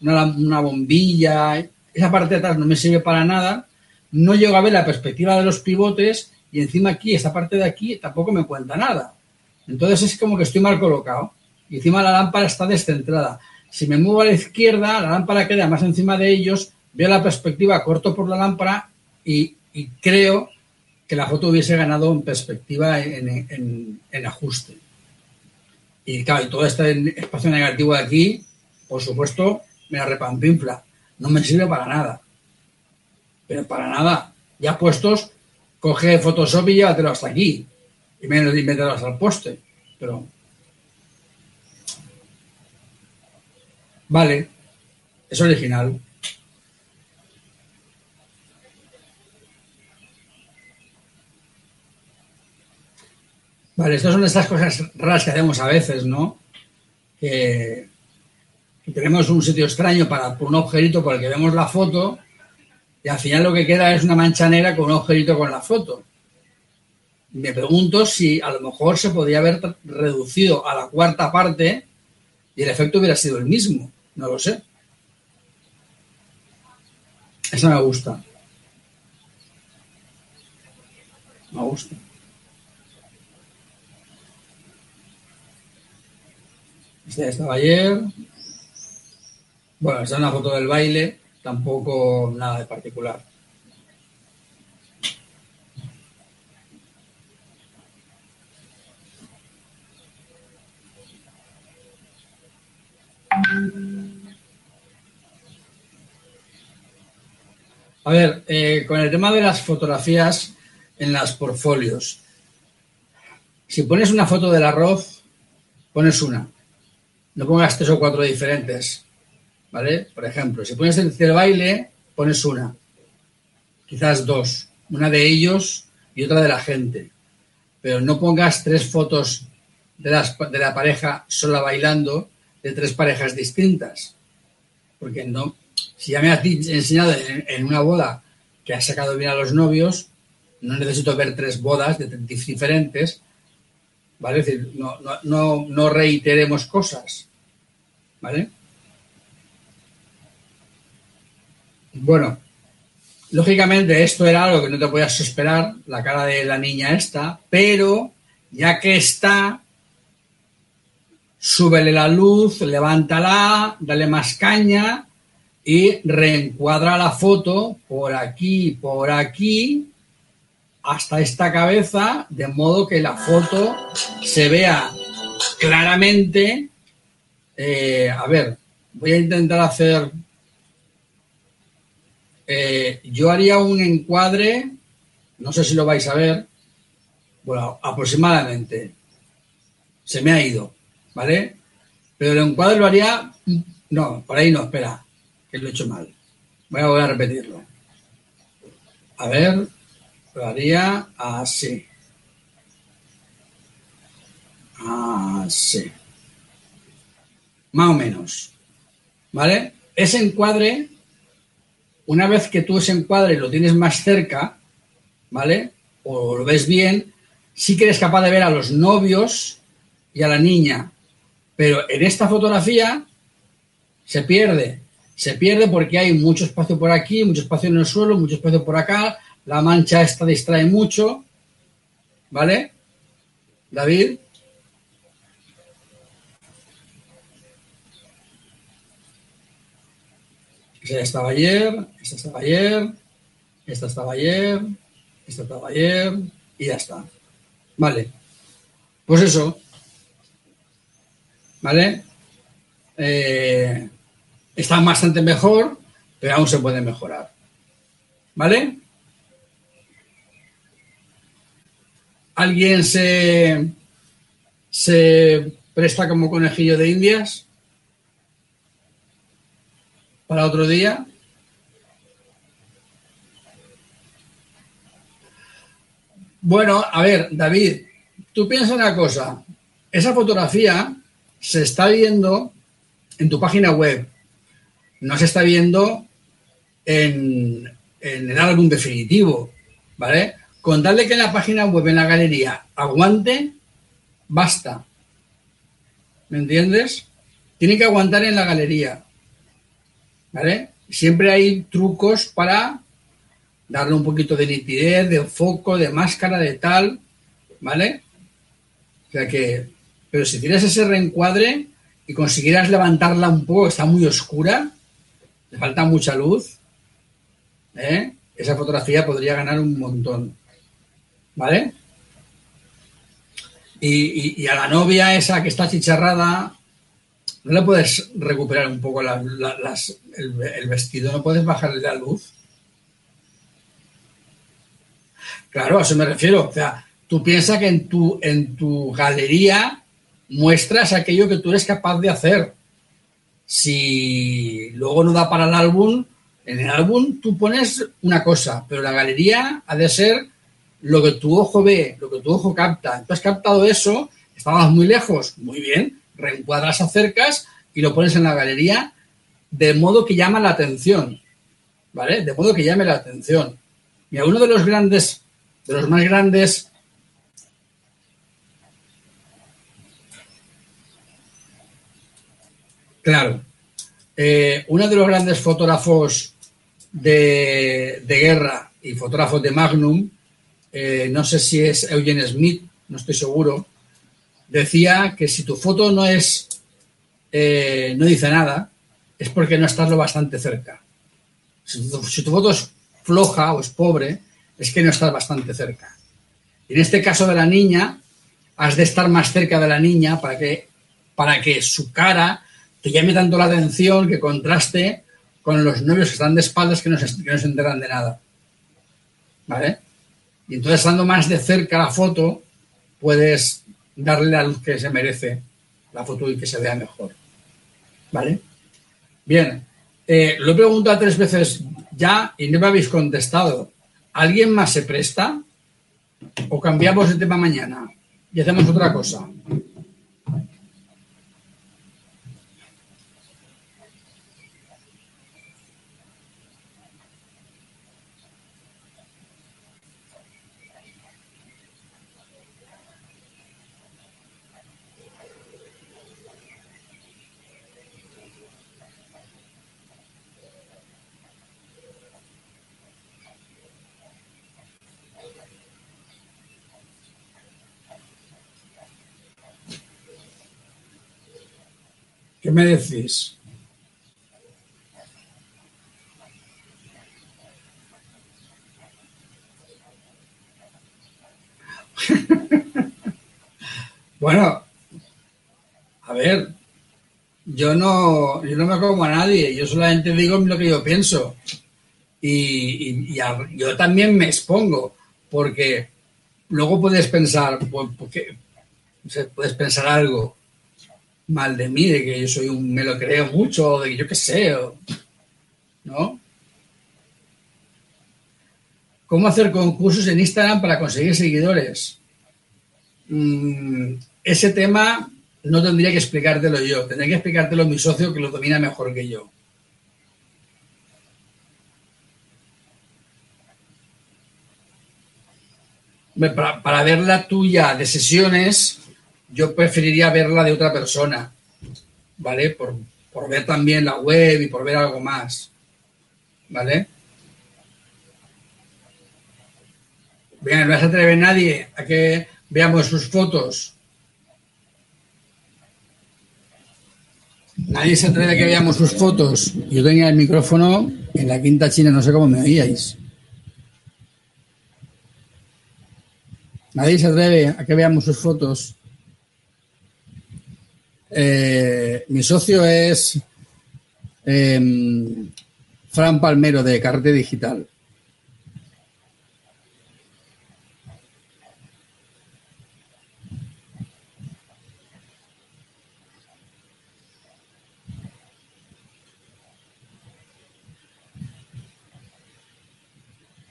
una, una bombilla, esa parte de atrás no me sirve para nada, no llego a ver la perspectiva de los pivotes y encima aquí, esta parte de aquí, tampoco me cuenta nada. Entonces es como que estoy mal colocado. Y encima la lámpara está descentrada. Si me muevo a la izquierda, la lámpara queda más encima de ellos, veo la perspectiva, corto por la lámpara y, creo que la foto hubiese ganado en perspectiva en, ajuste. Y claro, y todo este espacio negativo de aquí, por supuesto, me la. No me sirve para nada pero para nada. Ya puestos, coge Photoshop y llévatelo hasta aquí. Y menos y mételo hasta el poste. Pero. Vale. Es original. Vale, estas son estas cosas raras que hacemos a veces, ¿no? Que, tenemos un sitio extraño para un objeto por el que vemos la foto y al final lo que queda es una mancha negra con un agujerito con la foto. Me pregunto si a lo mejor se podría haber reducido a la cuarta parte y el efecto hubiera sido el mismo. No lo sé. Esa me gusta. Me gusta. Este estaba ayer. Bueno, esta es una foto del baile tampoco nada de particular. A ver, eh, con el tema de las fotografías en las portfolios. Si pones una foto del arroz, pones una. No pongas tres o cuatro diferentes. ¿vale? Por ejemplo, si pones el baile, pones una, quizás dos, una de ellos y otra de la gente. Pero no pongas tres fotos de la pareja sola bailando de tres parejas distintas. Porque no, si ya me has enseñado en, una boda que has sacado bien a los novios, no necesito ver tres bodas de diferentes, ¿vale? Es decir, no, no, no, reiteremos cosas, ¿vale? Bueno, lógicamente esto era algo que no te podías esperar, la cara de la niña esta, pero ya que está, súbele la luz, levántala, dale más caña y reencuadra la foto por aquí, por aquí, hasta esta cabeza, de modo que la foto se vea claramente. Eh, a ver, voy a intentar hacer eh, yo haría un encuadre, no sé si lo vais a ver, bueno, aproximadamente. Se me ha ido, ¿vale? Pero el encuadre lo haría, no, por ahí no, espera, que lo he hecho mal. Voy a volver a repetirlo. A ver, lo haría así. Así. Más o menos. ¿Vale? Ese encuadre una vez que tú ese encuadre lo tienes más cerca, ¿vale? O lo ves bien, sí que eres capaz de ver a los novios y a la niña. Pero en esta fotografía se pierde. Se pierde porque hay mucho espacio por aquí, mucho espacio en el suelo, mucho espacio por acá. La mancha esta distrae mucho. ¿Vale? David. Esta estaba ayer, esta estaba ayer, esta estaba ayer, esta estaba ayer y ya está. Vale. Pues eso. ¿Vale? Eh, están bastante mejor, pero aún se puede mejorar. ¿Vale? ¿Alguien se, se presta como conejillo de indias para otro día? Bueno, a ver, David, tú piensas una cosa. Esa fotografía se está viendo en tu página web. No se está viendo en, el álbum definitivo, ¿vale? Con darle que en la página web, en la galería, aguante, basta. ¿Me entiendes? Tiene que aguantar en la galería. ¿Vale? Siempre hay trucos para darle un poquito de nitidez, de foco, de máscara, de tal, ¿vale? O sea que, pero si tienes ese reencuadre y consiguieras levantarla un poco, está muy oscura, le falta mucha luz, ¿eh? esa fotografía podría ganar un montón, ¿vale? Y, a la novia esa que está chicharrada, ¿no le puedes recuperar un poco el, el vestido? ¿No puedes bajarle la luz? Claro, a eso me refiero. O sea, tú piensas que en tu, en tu galería muestras aquello que tú eres capaz de hacer. Si luego no da para el álbum, en el álbum tú pones una cosa, pero la galería ha de ser lo que tu ojo ve, lo que tu ojo capta. Tú has captado eso, estabas muy lejos, muy bien, reencuadras, acercas y lo pones en la galería de modo que llama la atención, ¿vale? De modo que llame la atención. Y a uno de los grandes de los más grandes Claro. Eh, uno de los grandes fotógrafos de, guerra y fotógrafos de Magnum, eh, no sé si es Eugene Smith, no estoy seguro, decía que si tu foto no es, eh, no dice nada, es porque no estás lo bastante cerca. Si si tu foto es floja o es pobre, es que no estás bastante cerca. En este caso de la niña, has de estar más cerca de la niña para que, para que su cara te llame tanto la atención que contraste con los novios que están de espaldas que no se, que se enteran de nada. ¿Vale? Y entonces, estando más de cerca la foto, puedes darle la luz que se merece la foto y que se vea mejor. ¿Vale? Bien, eh, lo he preguntado tres veces ya y no me habéis contestado. ¿Alguien más se presta? ¿O cambiamos de tema mañana y hacemos otra cosa? ¿Qué me decís? bueno, a ver, yo no, yo no me como a nadie, yo solamente digo lo que yo pienso. Y, yo también me expongo, porque luego puedes pensar, pues, porque, puedes pensar algo, mal de mí, de que yo soy un, me lo creo mucho, de que yo qué sé, ¿no? ¿Cómo hacer concursos en Instagram para conseguir seguidores? Mm, ese tema no tendría que explicártelo yo, tendría que explicártelo mi socio que lo domina mejor que yo. Para, para ver la tuya de sesiones, yo preferiría verla de otra persona, ¿vale? Por, ver también la web y por ver algo más, ¿vale? Bien, no se atreve nadie a que veamos sus fotos. Nadie se atreve a que veamos sus fotos. Yo tenía el micrófono en la quinta china, no sé cómo me oíais. Nadie se atreve a que veamos sus fotos. Eh, mi socio es em, Fran Palmero de Carrete Digital.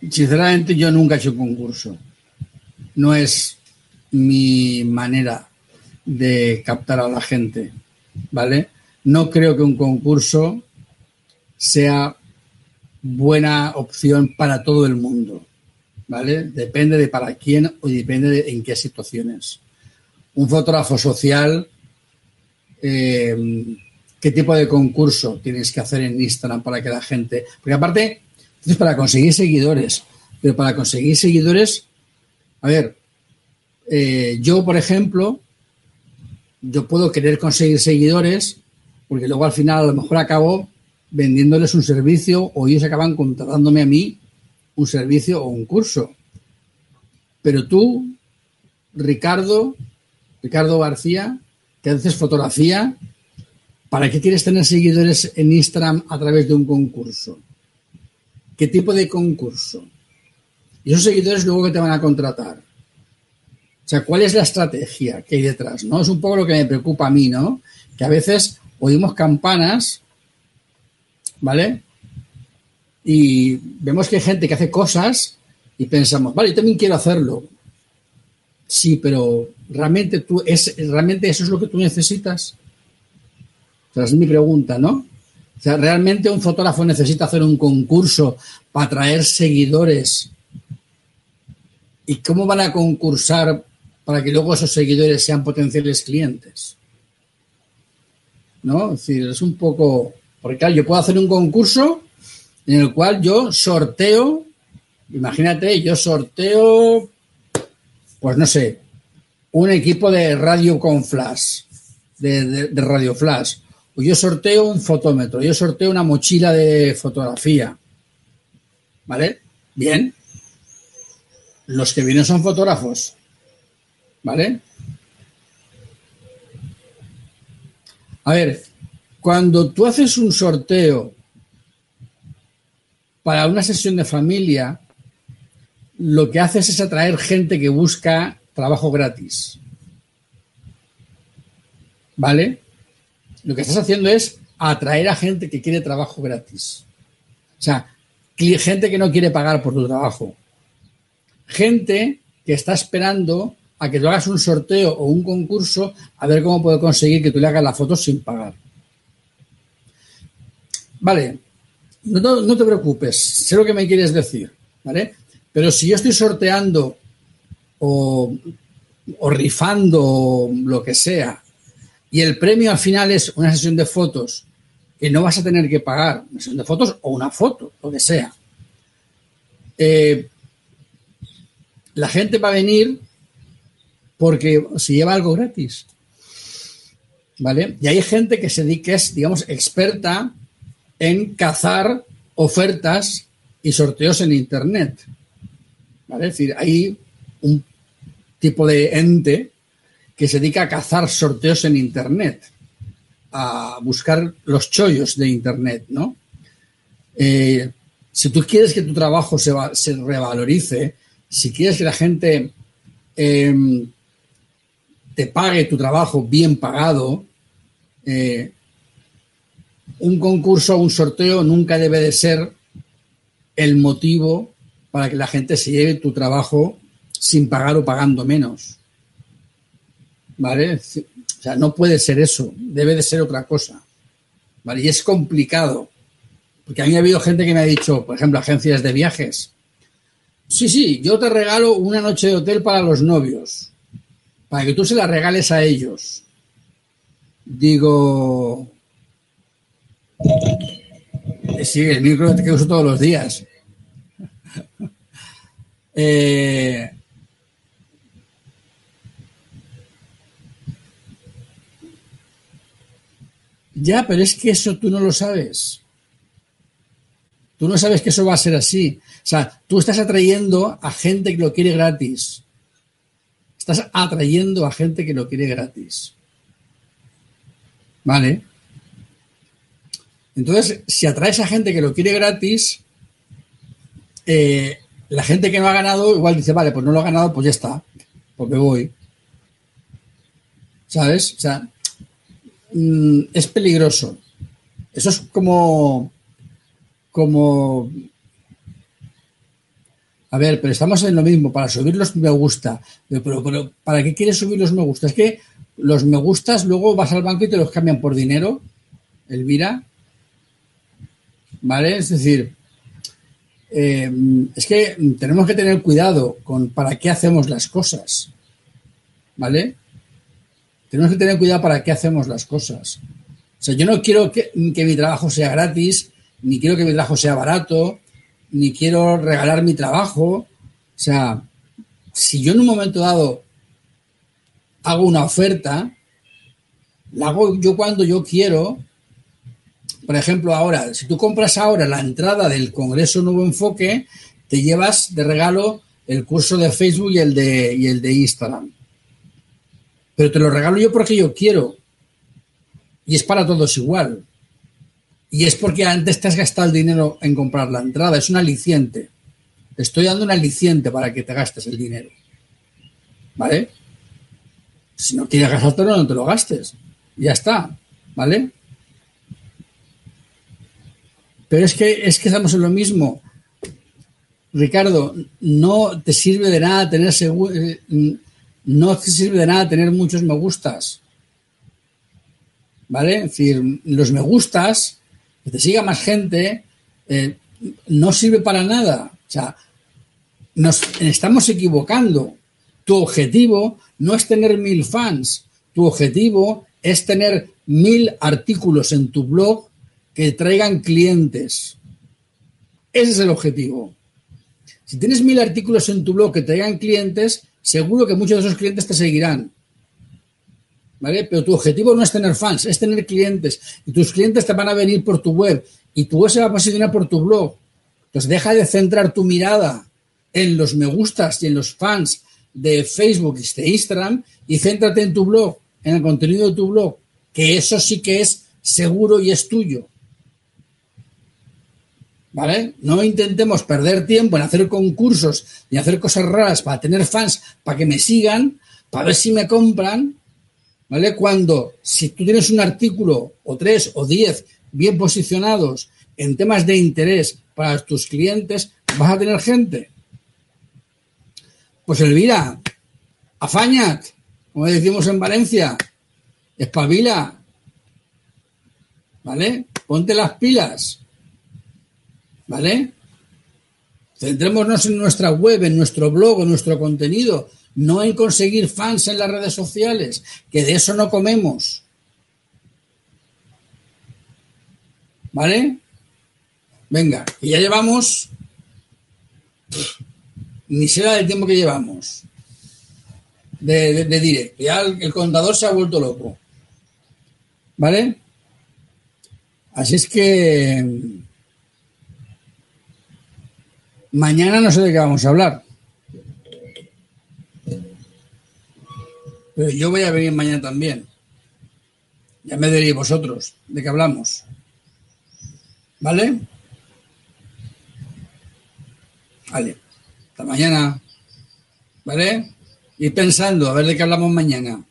Sinceramente, yo nunca he hecho concurso. No es mi manera de captar a la gente, ¿vale? No creo que un concurso sea buena opción para todo el mundo, ¿vale? Depende de para quién o depende de en qué situaciones. Un fotógrafo social, eh, ¿qué tipo de concurso tienes que hacer en Instagram para que la gente... Porque aparte, es para conseguir seguidores, pero para conseguir seguidores, a ver, eh, yo, por ejemplo, yo puedo querer conseguir seguidores porque luego al final a lo mejor acabo vendiéndoles un servicio o ellos acaban contratándome a mí un servicio o un curso. Pero tú, Ricardo, Ricardo García, que haces fotografía, ¿para qué quieres tener seguidores en Instagram a través de un concurso? ¿Qué tipo de concurso? Y esos seguidores luego que te van a contratar. O sea, ¿cuál es la estrategia que hay detrás? ¿no? Es un poco lo que me preocupa a mí, ¿no? Que a veces oímos campanas, ¿vale? Y vemos que hay gente que hace cosas y pensamos, vale, yo también quiero hacerlo. Sí, pero ¿realmente, tú es, ¿realmente eso es lo que tú necesitas? O sea, es mi pregunta, ¿no? O sea, ¿realmente un fotógrafo necesita hacer un concurso para atraer seguidores? ¿Y cómo van a concursar para que luego esos seguidores sean potenciales clientes. ¿No? Es decir, es un poco. Porque claro, yo puedo hacer un concurso en el cual yo sorteo, imagínate, yo sorteo, pues no sé, un equipo de radio con flash, de, de radio flash, o yo sorteo un fotómetro, yo sorteo una mochila de fotografía. ¿Vale? Bien. Los que vienen son fotógrafos. ¿Vale? A ver, cuando tú haces un sorteo para una sesión de familia, lo que haces es atraer gente que busca trabajo gratis. ¿Vale? Lo que estás haciendo es atraer a gente que quiere trabajo gratis. O sea, gente que no quiere pagar por tu trabajo. Gente que está esperando a que tú hagas un sorteo o un concurso a ver cómo puedo conseguir que tú le hagas la foto sin pagar. Vale, no, te preocupes, sé lo que me quieres decir, ¿vale? Pero si yo estoy sorteando o, o rifando lo que sea y el premio al final es una sesión de fotos que no vas a tener que pagar, una sesión de fotos o una foto, lo que sea, eh, la gente va a venir porque se lleva algo gratis. ¿Vale? Y hay gente que se que es, digamos, experta en cazar ofertas y sorteos en Internet. ¿Vale? Es decir, hay un tipo de ente que se dedica a cazar sorteos en Internet, a buscar los chollos de Internet, ¿no? Eh, si tú quieres que tu trabajo se, se revalorice, si quieres que la gente em, te pague tu trabajo bien pagado, eh, un concurso o un sorteo nunca debe de ser el motivo para que la gente se lleve tu trabajo sin pagar o pagando menos. ¿Vale? O sea, no puede ser eso, debe de ser otra cosa. ¿Vale? Y es complicado, porque a mí ha habido gente que me ha dicho, por ejemplo, agencias de viajes, sí, sí, yo te regalo una noche de hotel para los novios para que tú se la regales a ellos. Digo, sí, el micro que uso todos los días. Eh, ya, pero es que eso tú no lo sabes. Tú no sabes que eso va a ser así. O sea, tú estás atrayendo a gente que lo quiere gratis. Estás atrayendo a gente que lo quiere gratis. ¿Vale? Entonces, si atraes a gente que lo quiere gratis, eh, la gente que no ha ganado igual dice, vale, pues no lo ha ganado, pues ya está, pues me voy. ¿Sabes? O sea, mm, es peligroso. Eso es como, como, a ver, pero estamos en lo mismo, para subir los me gusta, pero, pero ¿para qué quieres subir los me gusta? Es que los me gustas luego vas al banco y te los cambian por dinero, Elvira. ¿Vale? Es decir, eh, es que tenemos que tener cuidado con para qué hacemos las cosas. ¿Vale? Tenemos que tener cuidado para qué hacemos las cosas. O sea, yo no quiero que, mi trabajo sea gratis, ni quiero que mi trabajo sea barato, ni quiero regalar mi trabajo. O sea, si yo en un momento dado hago una oferta, la hago yo cuando yo quiero. Por ejemplo, ahora, si tú compras ahora la entrada del Congreso Nuevo Enfoque, te llevas de regalo el curso de Facebook y el de, y el de Instagram. Pero te lo regalo yo porque yo quiero. Y es para todos igual. Y es porque antes te has gastado el dinero en comprar la entrada. Es un aliciente. Te estoy dando un aliciente para que te gastes el dinero. ¿Vale? Si no quieres gastártelo, no te lo gastes. Ya está. ¿Vale? Pero es que, es que estamos en lo mismo. Ricardo, no te sirve de nada tener seguro, eh, no te sirve de nada tener muchos me gustas. ¿Vale? Es decir, los me gustas, que te siga más gente, eh, no sirve para nada. O sea, nos estamos equivocando. Tu objetivo no es tener mil fans, tu objetivo es tener mil artículos en tu blog que traigan clientes. Ese es el objetivo. Si tienes mil artículos en tu blog que traigan clientes, seguro que muchos de esos clientes te seguirán. ¿Vale? Pero tu objetivo no es tener fans, es tener clientes. Y tus clientes te van a venir por tu web y tu web se va a posicionar por tu blog. Entonces deja de centrar tu mirada en los me gustas y en los fans de Facebook y de Instagram y céntrate en tu blog, en el contenido de tu blog, que eso sí que es seguro y es tuyo. ¿Vale? No intentemos perder tiempo en hacer concursos y hacer cosas raras para tener fans, para que me sigan, para ver si me compran, ¿vale? Cuando si tú tienes un artículo o tres o diez bien posicionados en temas de interés para tus clientes, vas a tener gente. Pues Elvira, afañat, como decimos en Valencia, espabila, ¿vale? Ponte las pilas. ¿Vale? Centrémonos en nuestra web, en nuestro blog, en nuestro contenido, no en conseguir fans en las redes sociales, que de eso no comemos. ¿Vale? Venga, que ya llevamos, ni será del tiempo que llevamos de, de, directo. Ya el contador se ha vuelto loco. ¿Vale? Así es que Mañana no sé de qué vamos a hablar. Yo voy a venir mañana también. Ya me diréis vosotros de qué hablamos. ¿Vale? Vale. Hasta mañana. ¿Vale? Y pensando a ver de qué hablamos mañana.